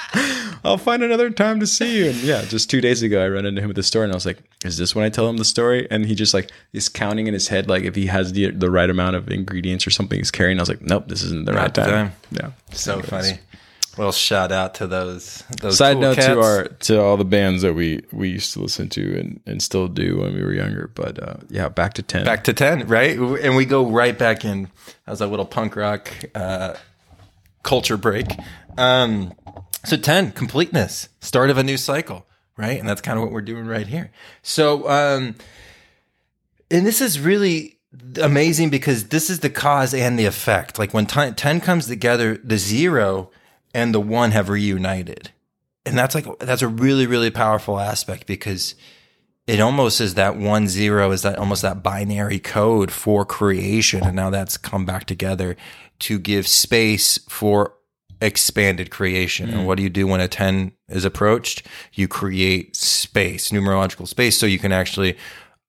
I'll find another time to see you. And yeah, just two days ago, I ran into him at the store, and I was like, "Is this when I tell him the story?" And he just like is counting in his head, like if he has the the right amount of ingredients or something he's carrying. I was like, "Nope, this isn't the right the time." time. Yeah. So Anyways. funny. Well, shout out to those. those Side cool note cats. to our to all the bands that we we used to listen to and and still do when we were younger. But uh, yeah, back to ten. back to 10 right and we go right back in as a little punk rock uh, culture break um, So 10, completeness, start of a new cycle, right? And that's kind of what we're doing right here. So, um, and this is really amazing because this is the cause and the effect. Like when 10, 10 comes together, the zero and the one have reunited. And that's like, that's a really, really powerful aspect because it almost is that one zero is that almost that binary code for creation. And now that's come back together to give space for expanded creation. Mm. And what do you do when a 10 is approached? You create space, numerological space, so you can actually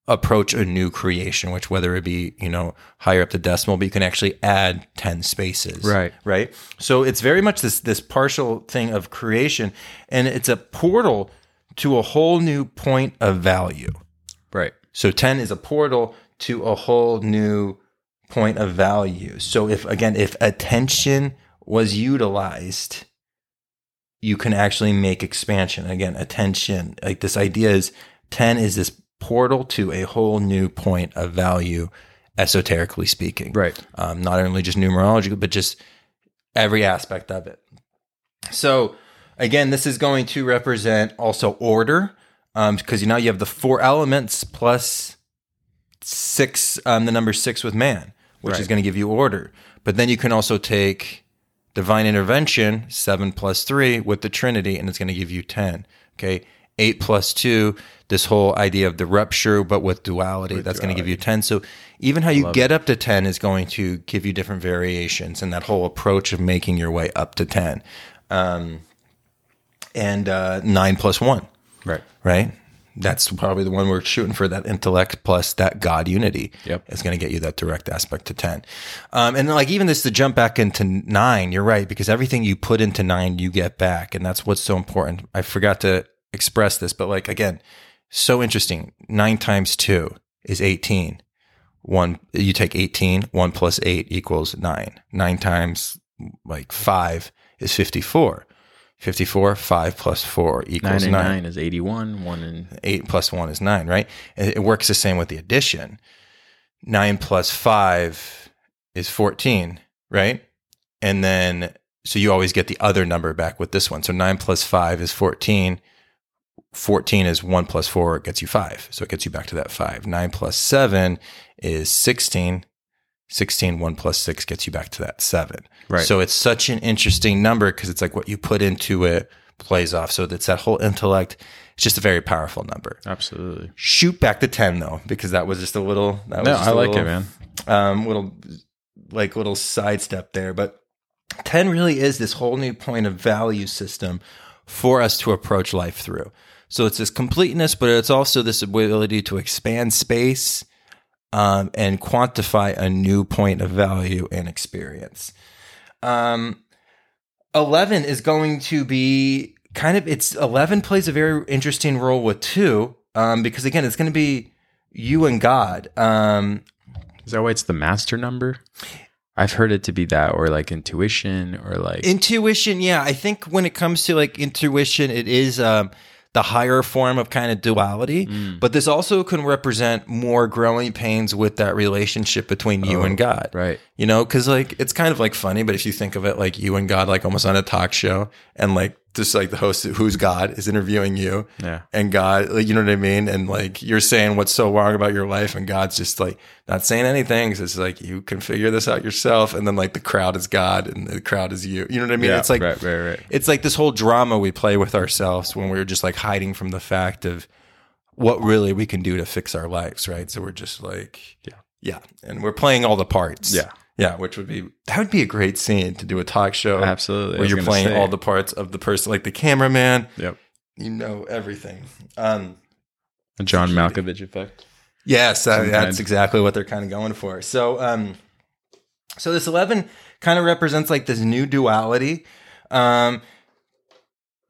approach a new creation, which whether it be, you know, higher up the decimal, but you can actually add 10 spaces. Right. Right. So it's very much this this partial thing of creation. And it's a portal to a whole new point of value. Right. So 10 is a portal to a whole new point of value. So if again, if attention was utilized, you can actually make expansion. Again, attention. Like this idea is 10 is this portal to a whole new point of value, esoterically speaking. Right. Um, not only just numerology, but just every aspect of it. So, again, this is going to represent also order because um, you know you have the four elements plus six, um, the number six with man, which right. is going to give you order. But then you can also take divine intervention, seven plus three with the Trinity, and it's going to give you 10. Okay eight plus two, this whole idea of the rupture, but with duality, with that's going to give you 10. So even how you get it. up to 10 is going to give you different variations and that whole approach of making your way up to 10. Um, and uh, nine plus one. Right. Right. That's probably the one we're shooting for that intellect plus that God unity. Yep. Is going to get you that direct aspect to 10. Um, and like even this to jump back into nine, you're right, because everything you put into nine, you get back. And that's what's so important. I forgot to express this, but like again, so interesting. Nine times two is 18. One, you take 18, one plus eight equals nine. Nine times like five is 54. 54, five plus four equals nine. nine. nine is 81. One and eight plus one is nine, right? It works the same with the addition. Nine plus five is 14, right? And then, so you always get the other number back with this one. So nine plus five is 14 14 is 1 plus 4 it gets you 5. So it gets you back to that 5. 9 plus 7 is 16. 16, 1 plus 6 gets you back to that 7. Right. So it's such an interesting number because it's like what you put into it plays off. So it's that whole intellect. It's just a very powerful number. Absolutely. Shoot back to 10 though, because that was just a little. That was no, I like little, it, man. Um, little, like little sidestep there. But 10 really is this whole new point of value system for us to approach life through. So it's this completeness, but it's also this ability to expand space um, and quantify a new point of value and experience. Um, 11 is going to be kind of, it's 11 plays a very interesting role with two, um, because again, it's going to be you and God. Um, is that why it's the master number? I've heard it to be that, or like intuition, or like intuition. Yeah, I think when it comes to like intuition, it is um, the higher form of kind of duality, mm. but this also can represent more growing pains with that relationship between you oh, and God. Right. You know, cause like it's kind of like funny, but if you think of it like you and God, like almost on a talk show and like just like the host who's God is interviewing you. Yeah. And God, like, you know what I mean? And like you're saying what's so wrong about your life and God's just like not saying anything. It's like you can figure this out yourself. And then like the crowd is God and the crowd is you. You know what I mean? Yeah, it's like right, right, right. It's like this whole drama we play with ourselves when we're just like hiding from the fact of what really we can do to fix our lives, right? So we're just like Yeah. Yeah. And we're playing all the parts. Yeah. Yeah, which would be that would be a great scene to do a talk show. Absolutely, where you're playing say. all the parts of the person, like the cameraman. Yep, you know everything. Um, the John Malkovich effect. Yes, uh, that's exactly what they're kind of going for. So, um, so this eleven kind of represents like this new duality. Um,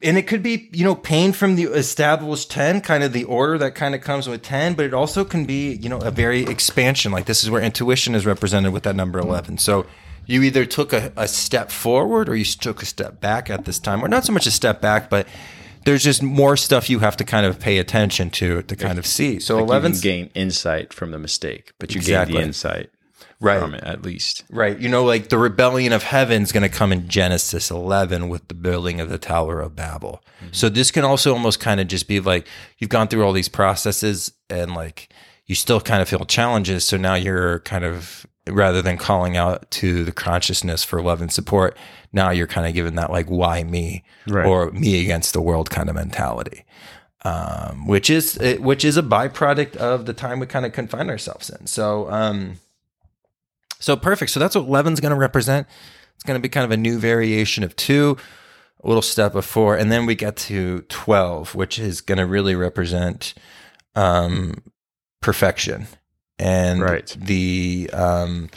and it could be you know pain from the established 10 kind of the order that kind of comes with 10 but it also can be you know a very expansion. Like this is where intuition is represented with that number 11 so you either took a, a step forward or you took a step back at this time. Or not so much a step back but there's just more stuff you have to kind of pay attention to to kind of see. So like 11 gain insight from the mistake but you exactly. gain the insight Right. from it, at least. Right. You know, like the rebellion of heaven is going to come in Genesis 11 with the building of the Tower of Babel. So this can also almost kind of just be like you've gone through all these processes and like you still kind of feel challenges. So now you're kind of, rather than calling out to the consciousness for love and support, now you're kind of given that like, why me? Right. Or me against the world kind of mentality. Um, which is which is a byproduct of the time we kind of confine ourselves in. So, um, so perfect. So that's what 11 is going to represent. It's going to be kind of a new variation of two, a little step of four, and then we get to 12, which is going to really represent um, perfection. And Right. the um,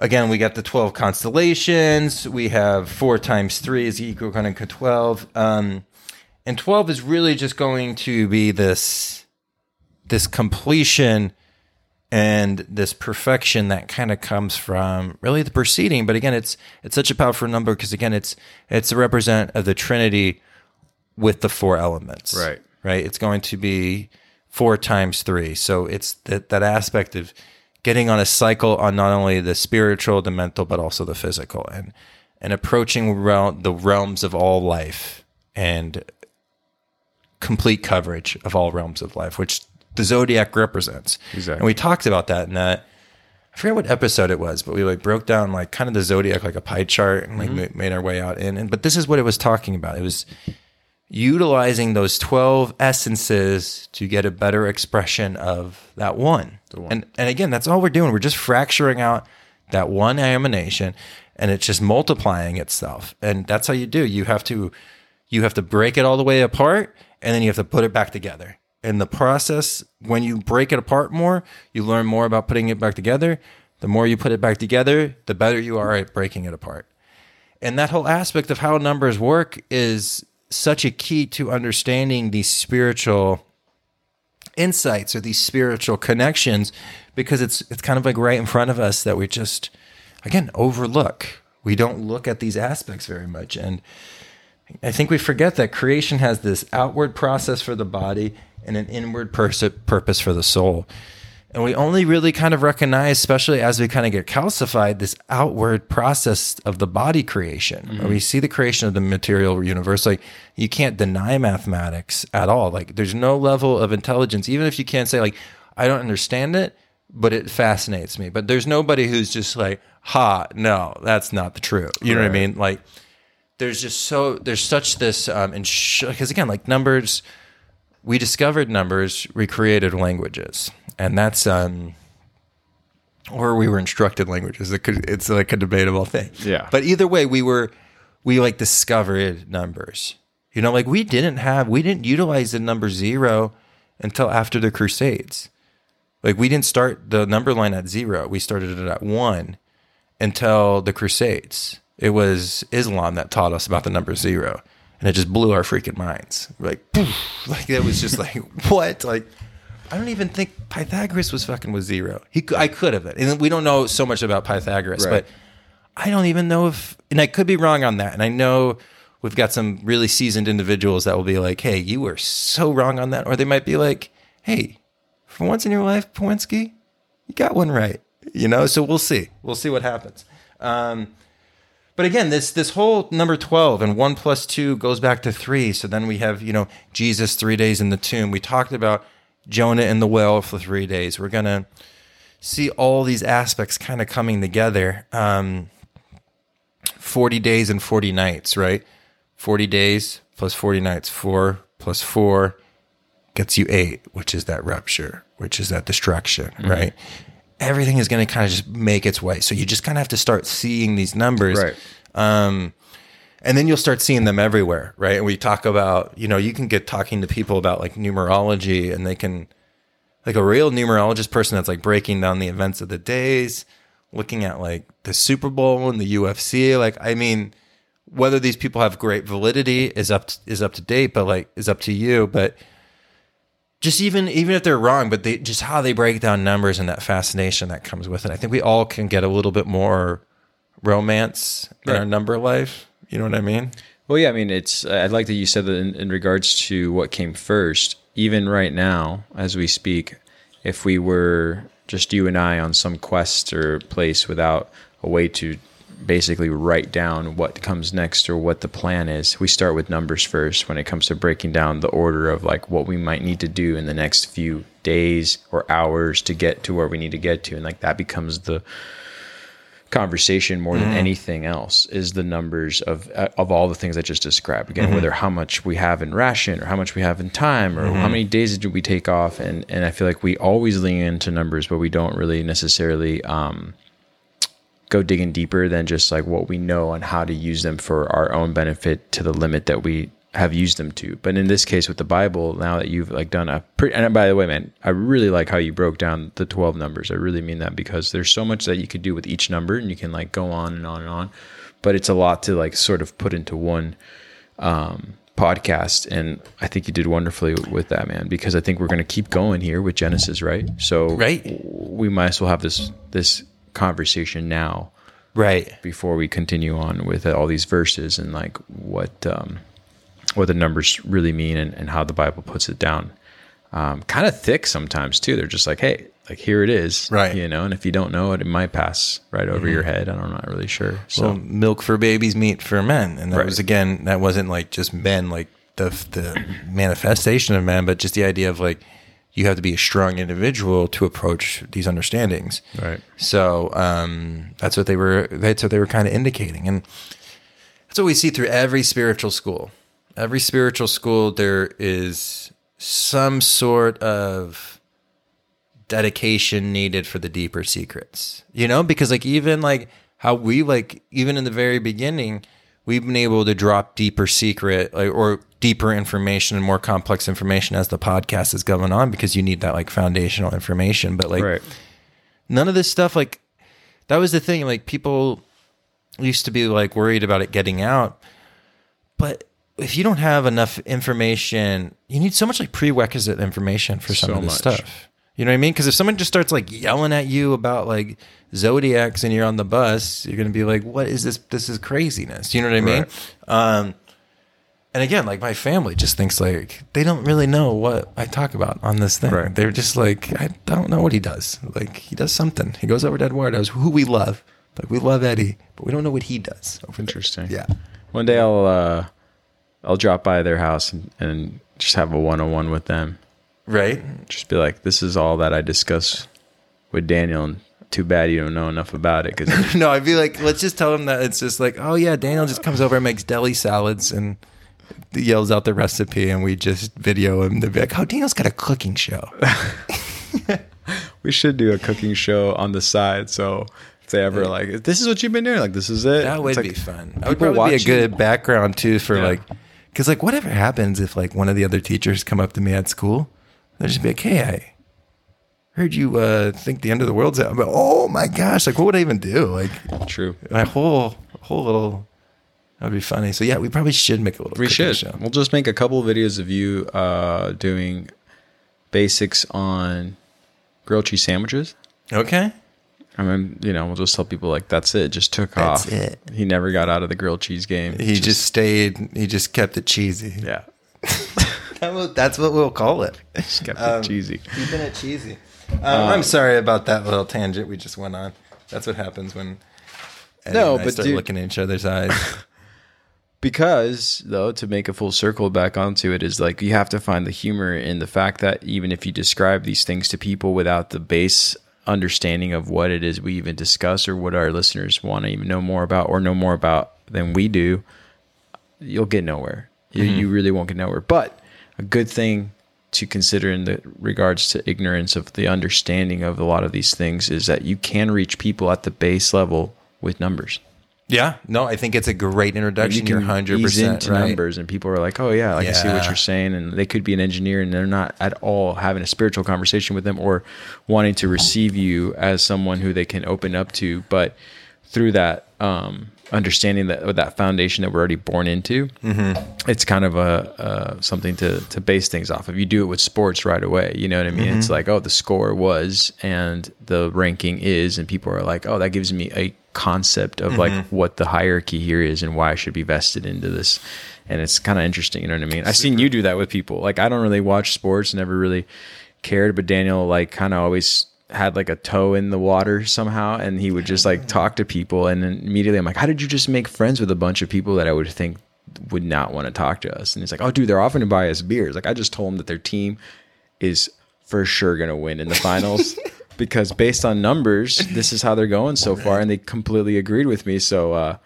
again, we got the 12 constellations. We have four times three is equal kind of 12. Um, and 12 is really just going to be this this completion and this perfection that kind of comes from really the proceeding. But again it's it's such a powerful number because again it's it's a represent of the trinity with the four elements. Right. right? It's going to be four times three. So it's that that aspect of getting on a cycle on not only the spiritual the mental but also the physical and and approaching realm, the realms of all life and complete coverage of all realms of life which the zodiac represents Exactly. and we talked about that in that I forget what episode it was, but we like broke down like kind of the zodiac like a pie chart and like mm-hmm. ma- made our way out in. And but this is what it was talking about. It was utilizing those twelve essences to get a better expression of that one. one. And and again, that's all we're doing. We're just fracturing out that one emanation, and it's just multiplying itself. And that's how you do. You have to you have to break it all the way apart, and then you have to put it back together. In the process, when you break it apart more, you learn more about putting it back together. The more you put it back together, the better you are at breaking it apart. And that whole aspect of how numbers work is such a key to understanding these spiritual insights or these spiritual connections because it's it's kind of like right in front of us that we just again overlook. We don't look at these aspects very much and I think we forget that creation has this outward process for the body and an inward pers- purpose for the soul. And we only really kind of recognize, especially as we kind of get calcified, this outward process of the body creation. Where we see the creation of the material universe. Like you can't deny mathematics at all. Like there's no level of intelligence, even if you can't say like, I don't understand it, but it fascinates me. But there's nobody who's just like, ha, no, that's not the truth. You know what I mean? Like there's just so there's such this um and because again like numbers we discovered numbers we created languages. And that's um or we were instructed languages. It could, it's like a debatable thing. Yeah. but either way we were we like discovered numbers. You know like we didn't have we didn't utilize the number zero until after the crusades. Like we didn't start the number line at zero. We started it at one until the Crusades. It was Islam that taught us about the number zero, and it just blew our freaking minds. Like, poof, like it was just like what? Like, I don't even think Pythagoras was fucking with zero. He, I could have it, and we don't know so much about Pythagoras, Right. but I don't even know if, and I could be wrong on that. And I know we've got some really seasoned individuals that will be like, "Hey, you were so wrong on that," or they might be like, "Hey, for once in your life, Pawinski, you got one right. You know, so we'll see. We'll see what happens. Um, but again, this this whole number twelve and one plus two goes back to three. So then we have you know Jesus three days in the tomb. We talked about Jonah in the well for three days. We're gonna see all these aspects kind of coming together. Um, forty days and forty nights, right? Forty days plus forty nights. Four plus four gets you eight, which is that rupture, which is that destruction, right? Everything is going to kind of just make its way. So you just kind of have to start seeing these numbers. Right. Um, and then you'll start seeing them everywhere, right? And we talk about, you know, you can get talking to people about like numerology and they can, like a real numerologist person that's like breaking down the events of the days, looking at like the Super Bowl and the UFC. Like, I mean, whether these people have great validity is up to, is up to date, but like is up to you. But just even even if they're wrong, but they just how they break down numbers and that fascination that comes with it. I think we all can get a little bit more romance in our number life. You know what I mean? Well, yeah, I mean, it's. I like that you said that in, in regards to what came first. Even right now, as we speak, if we were just you and I on some quest or place without a way to basically write down what comes next or what the plan is. We start with numbers first when it comes to breaking down the order of like what we might need to do in the next few days or hours to get to where we need to get to. And like that becomes the conversation more than mm. anything else is the numbers of uh, of all the things I just described. Again, mm-hmm. whether how much we have in ration or how much we have in time or how mm-hmm. many days did we take off and and I feel like we always lean into numbers but we don't really necessarily um go digging deeper than just like what we know and how to use them for our own benefit to the limit that we have used them to. But in this case with the Bible, now that you've like done a pretty, and by the way, man, I really like how you broke down the 12 numbers. I really mean that because there's so much that you could do with each number and you can like go on and on and on, but it's a lot to like sort of put into one, um, podcast. And I think you did wonderfully with that, man, because I think we're going to keep going here with Genesis, right? So Right. we might as well have this, this conversation now Right. before we continue on with all these verses and like what um, what the numbers really mean and, and how the Bible puts it down. Um, kind of thick sometimes too. They're just like, hey, like here it is, Right. Mm-hmm. You know, and if you don't know it, it might pass right over your head. I'm not really sure. So Well, milk for babies, meat for men, and that Right. was again that wasn't like just men, like the the manifestation of men, but just the idea of like you have to be a strong individual to approach these understandings. right, So um, that's what they were. That's what they were kind of indicating, and that's what we see through every spiritual school. Every spiritual school, there is some sort of dedication needed for the deeper secrets. You know, because like even like how we like even in the very beginning, we've been able to drop deeper secret like, or deeper information and more complex information as the podcast is going on because you need that like foundational information. But like right, none of this stuff like that was the thing like people used to be like worried about it getting out but if you don't have enough information you need so much like prerequisite information for some So of this much. stuff you know what i mean because if someone just starts like yelling at you about like zodiacs and you're on the bus you're gonna be like what is this this is craziness you know what i mean Right. um and again, like my family just thinks like they don't really know what I talk about on this thing. Right. They're just like, I don't know what he does. Like he does something. He goes over to Eduardo's, who we love. Like we love Eddie, but we don't know what he does. there. interesting. Yeah. One day I'll uh, I'll drop by their house and, and just have a one on one with them. Right. Just be like, this is all that I discuss with Daniel, and too bad you don't know enough about it because no, I'd be like, let's just tell him that it's just like, oh yeah, Daniel just comes over and makes deli salads and yells out the recipe, and we just video him. They'd be like, oh, Daniel's got a cooking show. we should do a cooking show on the side. So if they ever like, this is what you've been doing, like this is it. That would like, be fun. That would probably be a good background too for Yeah. like, because like whatever happens if like one of the other teachers come up to me at school, they'll just be like, "Hey, I heard you uh, think the end of the world's out." But oh my gosh, like what would I even do? Like True. my whole whole little that would be funny. So yeah, we probably should make a little. We should. Show. We'll just make a couple of videos of you uh, doing basics on grilled cheese sandwiches. Okay. I mean, you know, we'll just tell people like that's it. Just took That's off. it. He never got out of the grilled cheese game. He just, stayed. He just kept it cheesy. yeah, that's what we'll call it. just kept Um, it cheesy. Keeping it cheesy. Um, I'm sorry about that little tangent we just went on. That's what happens when Eddie No, and I but start dude- looking in each other's eyes. Because though, to make a full circle back onto it is like you have to find the humor in the fact that even if you describe these things to people without the base understanding of what it is we even discuss or what our listeners want to even know more about or know more about than we do, you'll get nowhere. You, you really won't get nowhere. But a good thing to consider in the regards to ignorance of the understanding of a lot of these things is that you can reach people at the base level with numbers. yeah, no, I think it's a great introduction. You are hundred percent into right. numbers, and people are like, "Oh yeah, like I see what you're saying," and they could be an engineer, and they're not at all having a spiritual conversation with them or wanting to receive you as someone who they can open up to, but through that um, understanding that that foundation that we're already born into, Mm-hmm. it's kind of a uh, something to to base things off of. You do it with sports right away. You know what I mean? Mm-hmm. It's like, oh, the score was and the ranking is, and people are like, oh, that gives me a concept of like Mm-hmm. what the hierarchy here is and why I should be vested into this. And it's kind of interesting. You know what I mean? I've seen you do that with people. Like I don't really watch sports, never really cared, but Daniel like kind of always had like a toe in the water somehow and he would just like talk to people and then immediately I'm like how did you just make friends with a bunch of people that I would think would not want to talk to us? And he's like oh dude they're offering to buy us beers like I just told him that their team is for sure going to win in the finals because based on numbers this is how they're going so far and they completely agreed with me so uh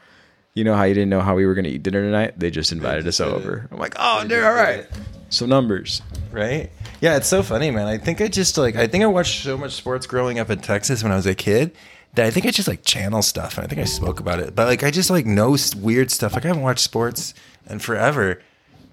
you know how you didn't know how we were going to eat dinner tonight they just invited us over I'm like oh dude all right so numbers right? Yeah, it's so funny, man. I think I just like I think I watched so much sports growing up in Texas when I was a kid that I think I just like channel stuff, and I think I spoke about it. But like I just like know weird stuff. Like I haven't watched sports in forever,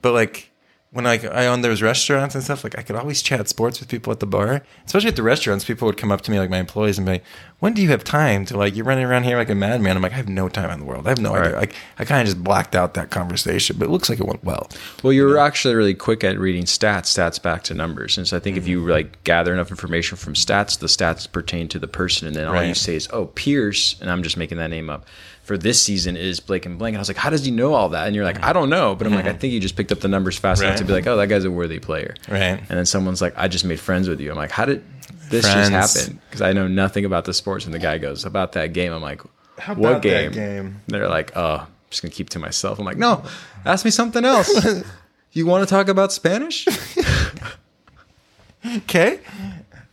but like when like I owned those restaurants and stuff, like I could always chat sports with people at the bar, especially at the restaurants. People would come up to me, like my employees, and be like, "When do you have time to like you're running around here like a madman?" I'm like, "I have no time in the world. I have no idea." Right. Like I kind of just blacked out that conversation, but it looks like it went well. Well, you were actually really quick at reading stats, stats back to numbers. And so I think if you mm-hmm. like gather enough information from stats, the stats pertain to the person. And then all you say is, oh, Pierce, and I'm just making that name up, for this season is Blake and Blank. And I was like, how does he know all that? And you're like, I don't know. But I'm like, I think you just picked up the numbers fast enough to be like, oh, that guy's a worthy player. Right. And then someone's like, I just made friends with you. I'm like, how did this Friends. just happen? Because I know nothing about the sports. And the guy goes, about that game. I'm like, How what about that game? game? They're like, oh, I'm just going to keep to myself. I'm like, no, ask me something else. you want to talk about Spanish? Okay.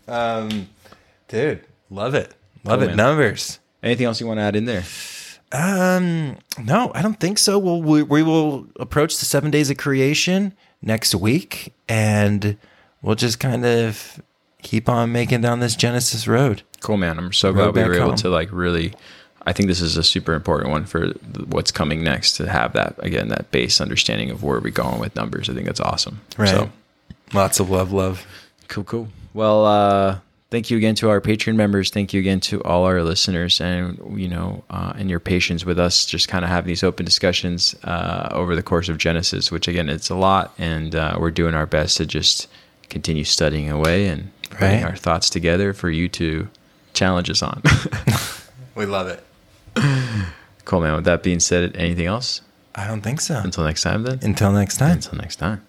Um, dude, love it. Love Cool, it. man. Numbers. Anything else you want to add in there? Um, no, I don't think so. We'll, we, we will approach the seven days of creation next week and we'll just kind of keep on making down this Genesis road. Cool, man. I'm so Road glad we were able to like really. I think this is a super important one for what's coming next to have that again that base understanding of where we're going with numbers. I think that's awesome. Right. So Lots of love, love. cool, cool. Well, uh, thank you again to our Patreon members. Thank you again to all our listeners, and you know, uh, and your patience with us. Just kind of having these open discussions uh, over the course of Genesis, which again, it's a lot, and uh, we're doing our best to just continue studying away and putting Right. our thoughts together for you to challenge us on. We love it. Cool, man. With that being said, anything else? I don't think so. Until next time, then. Until next time. Until next time.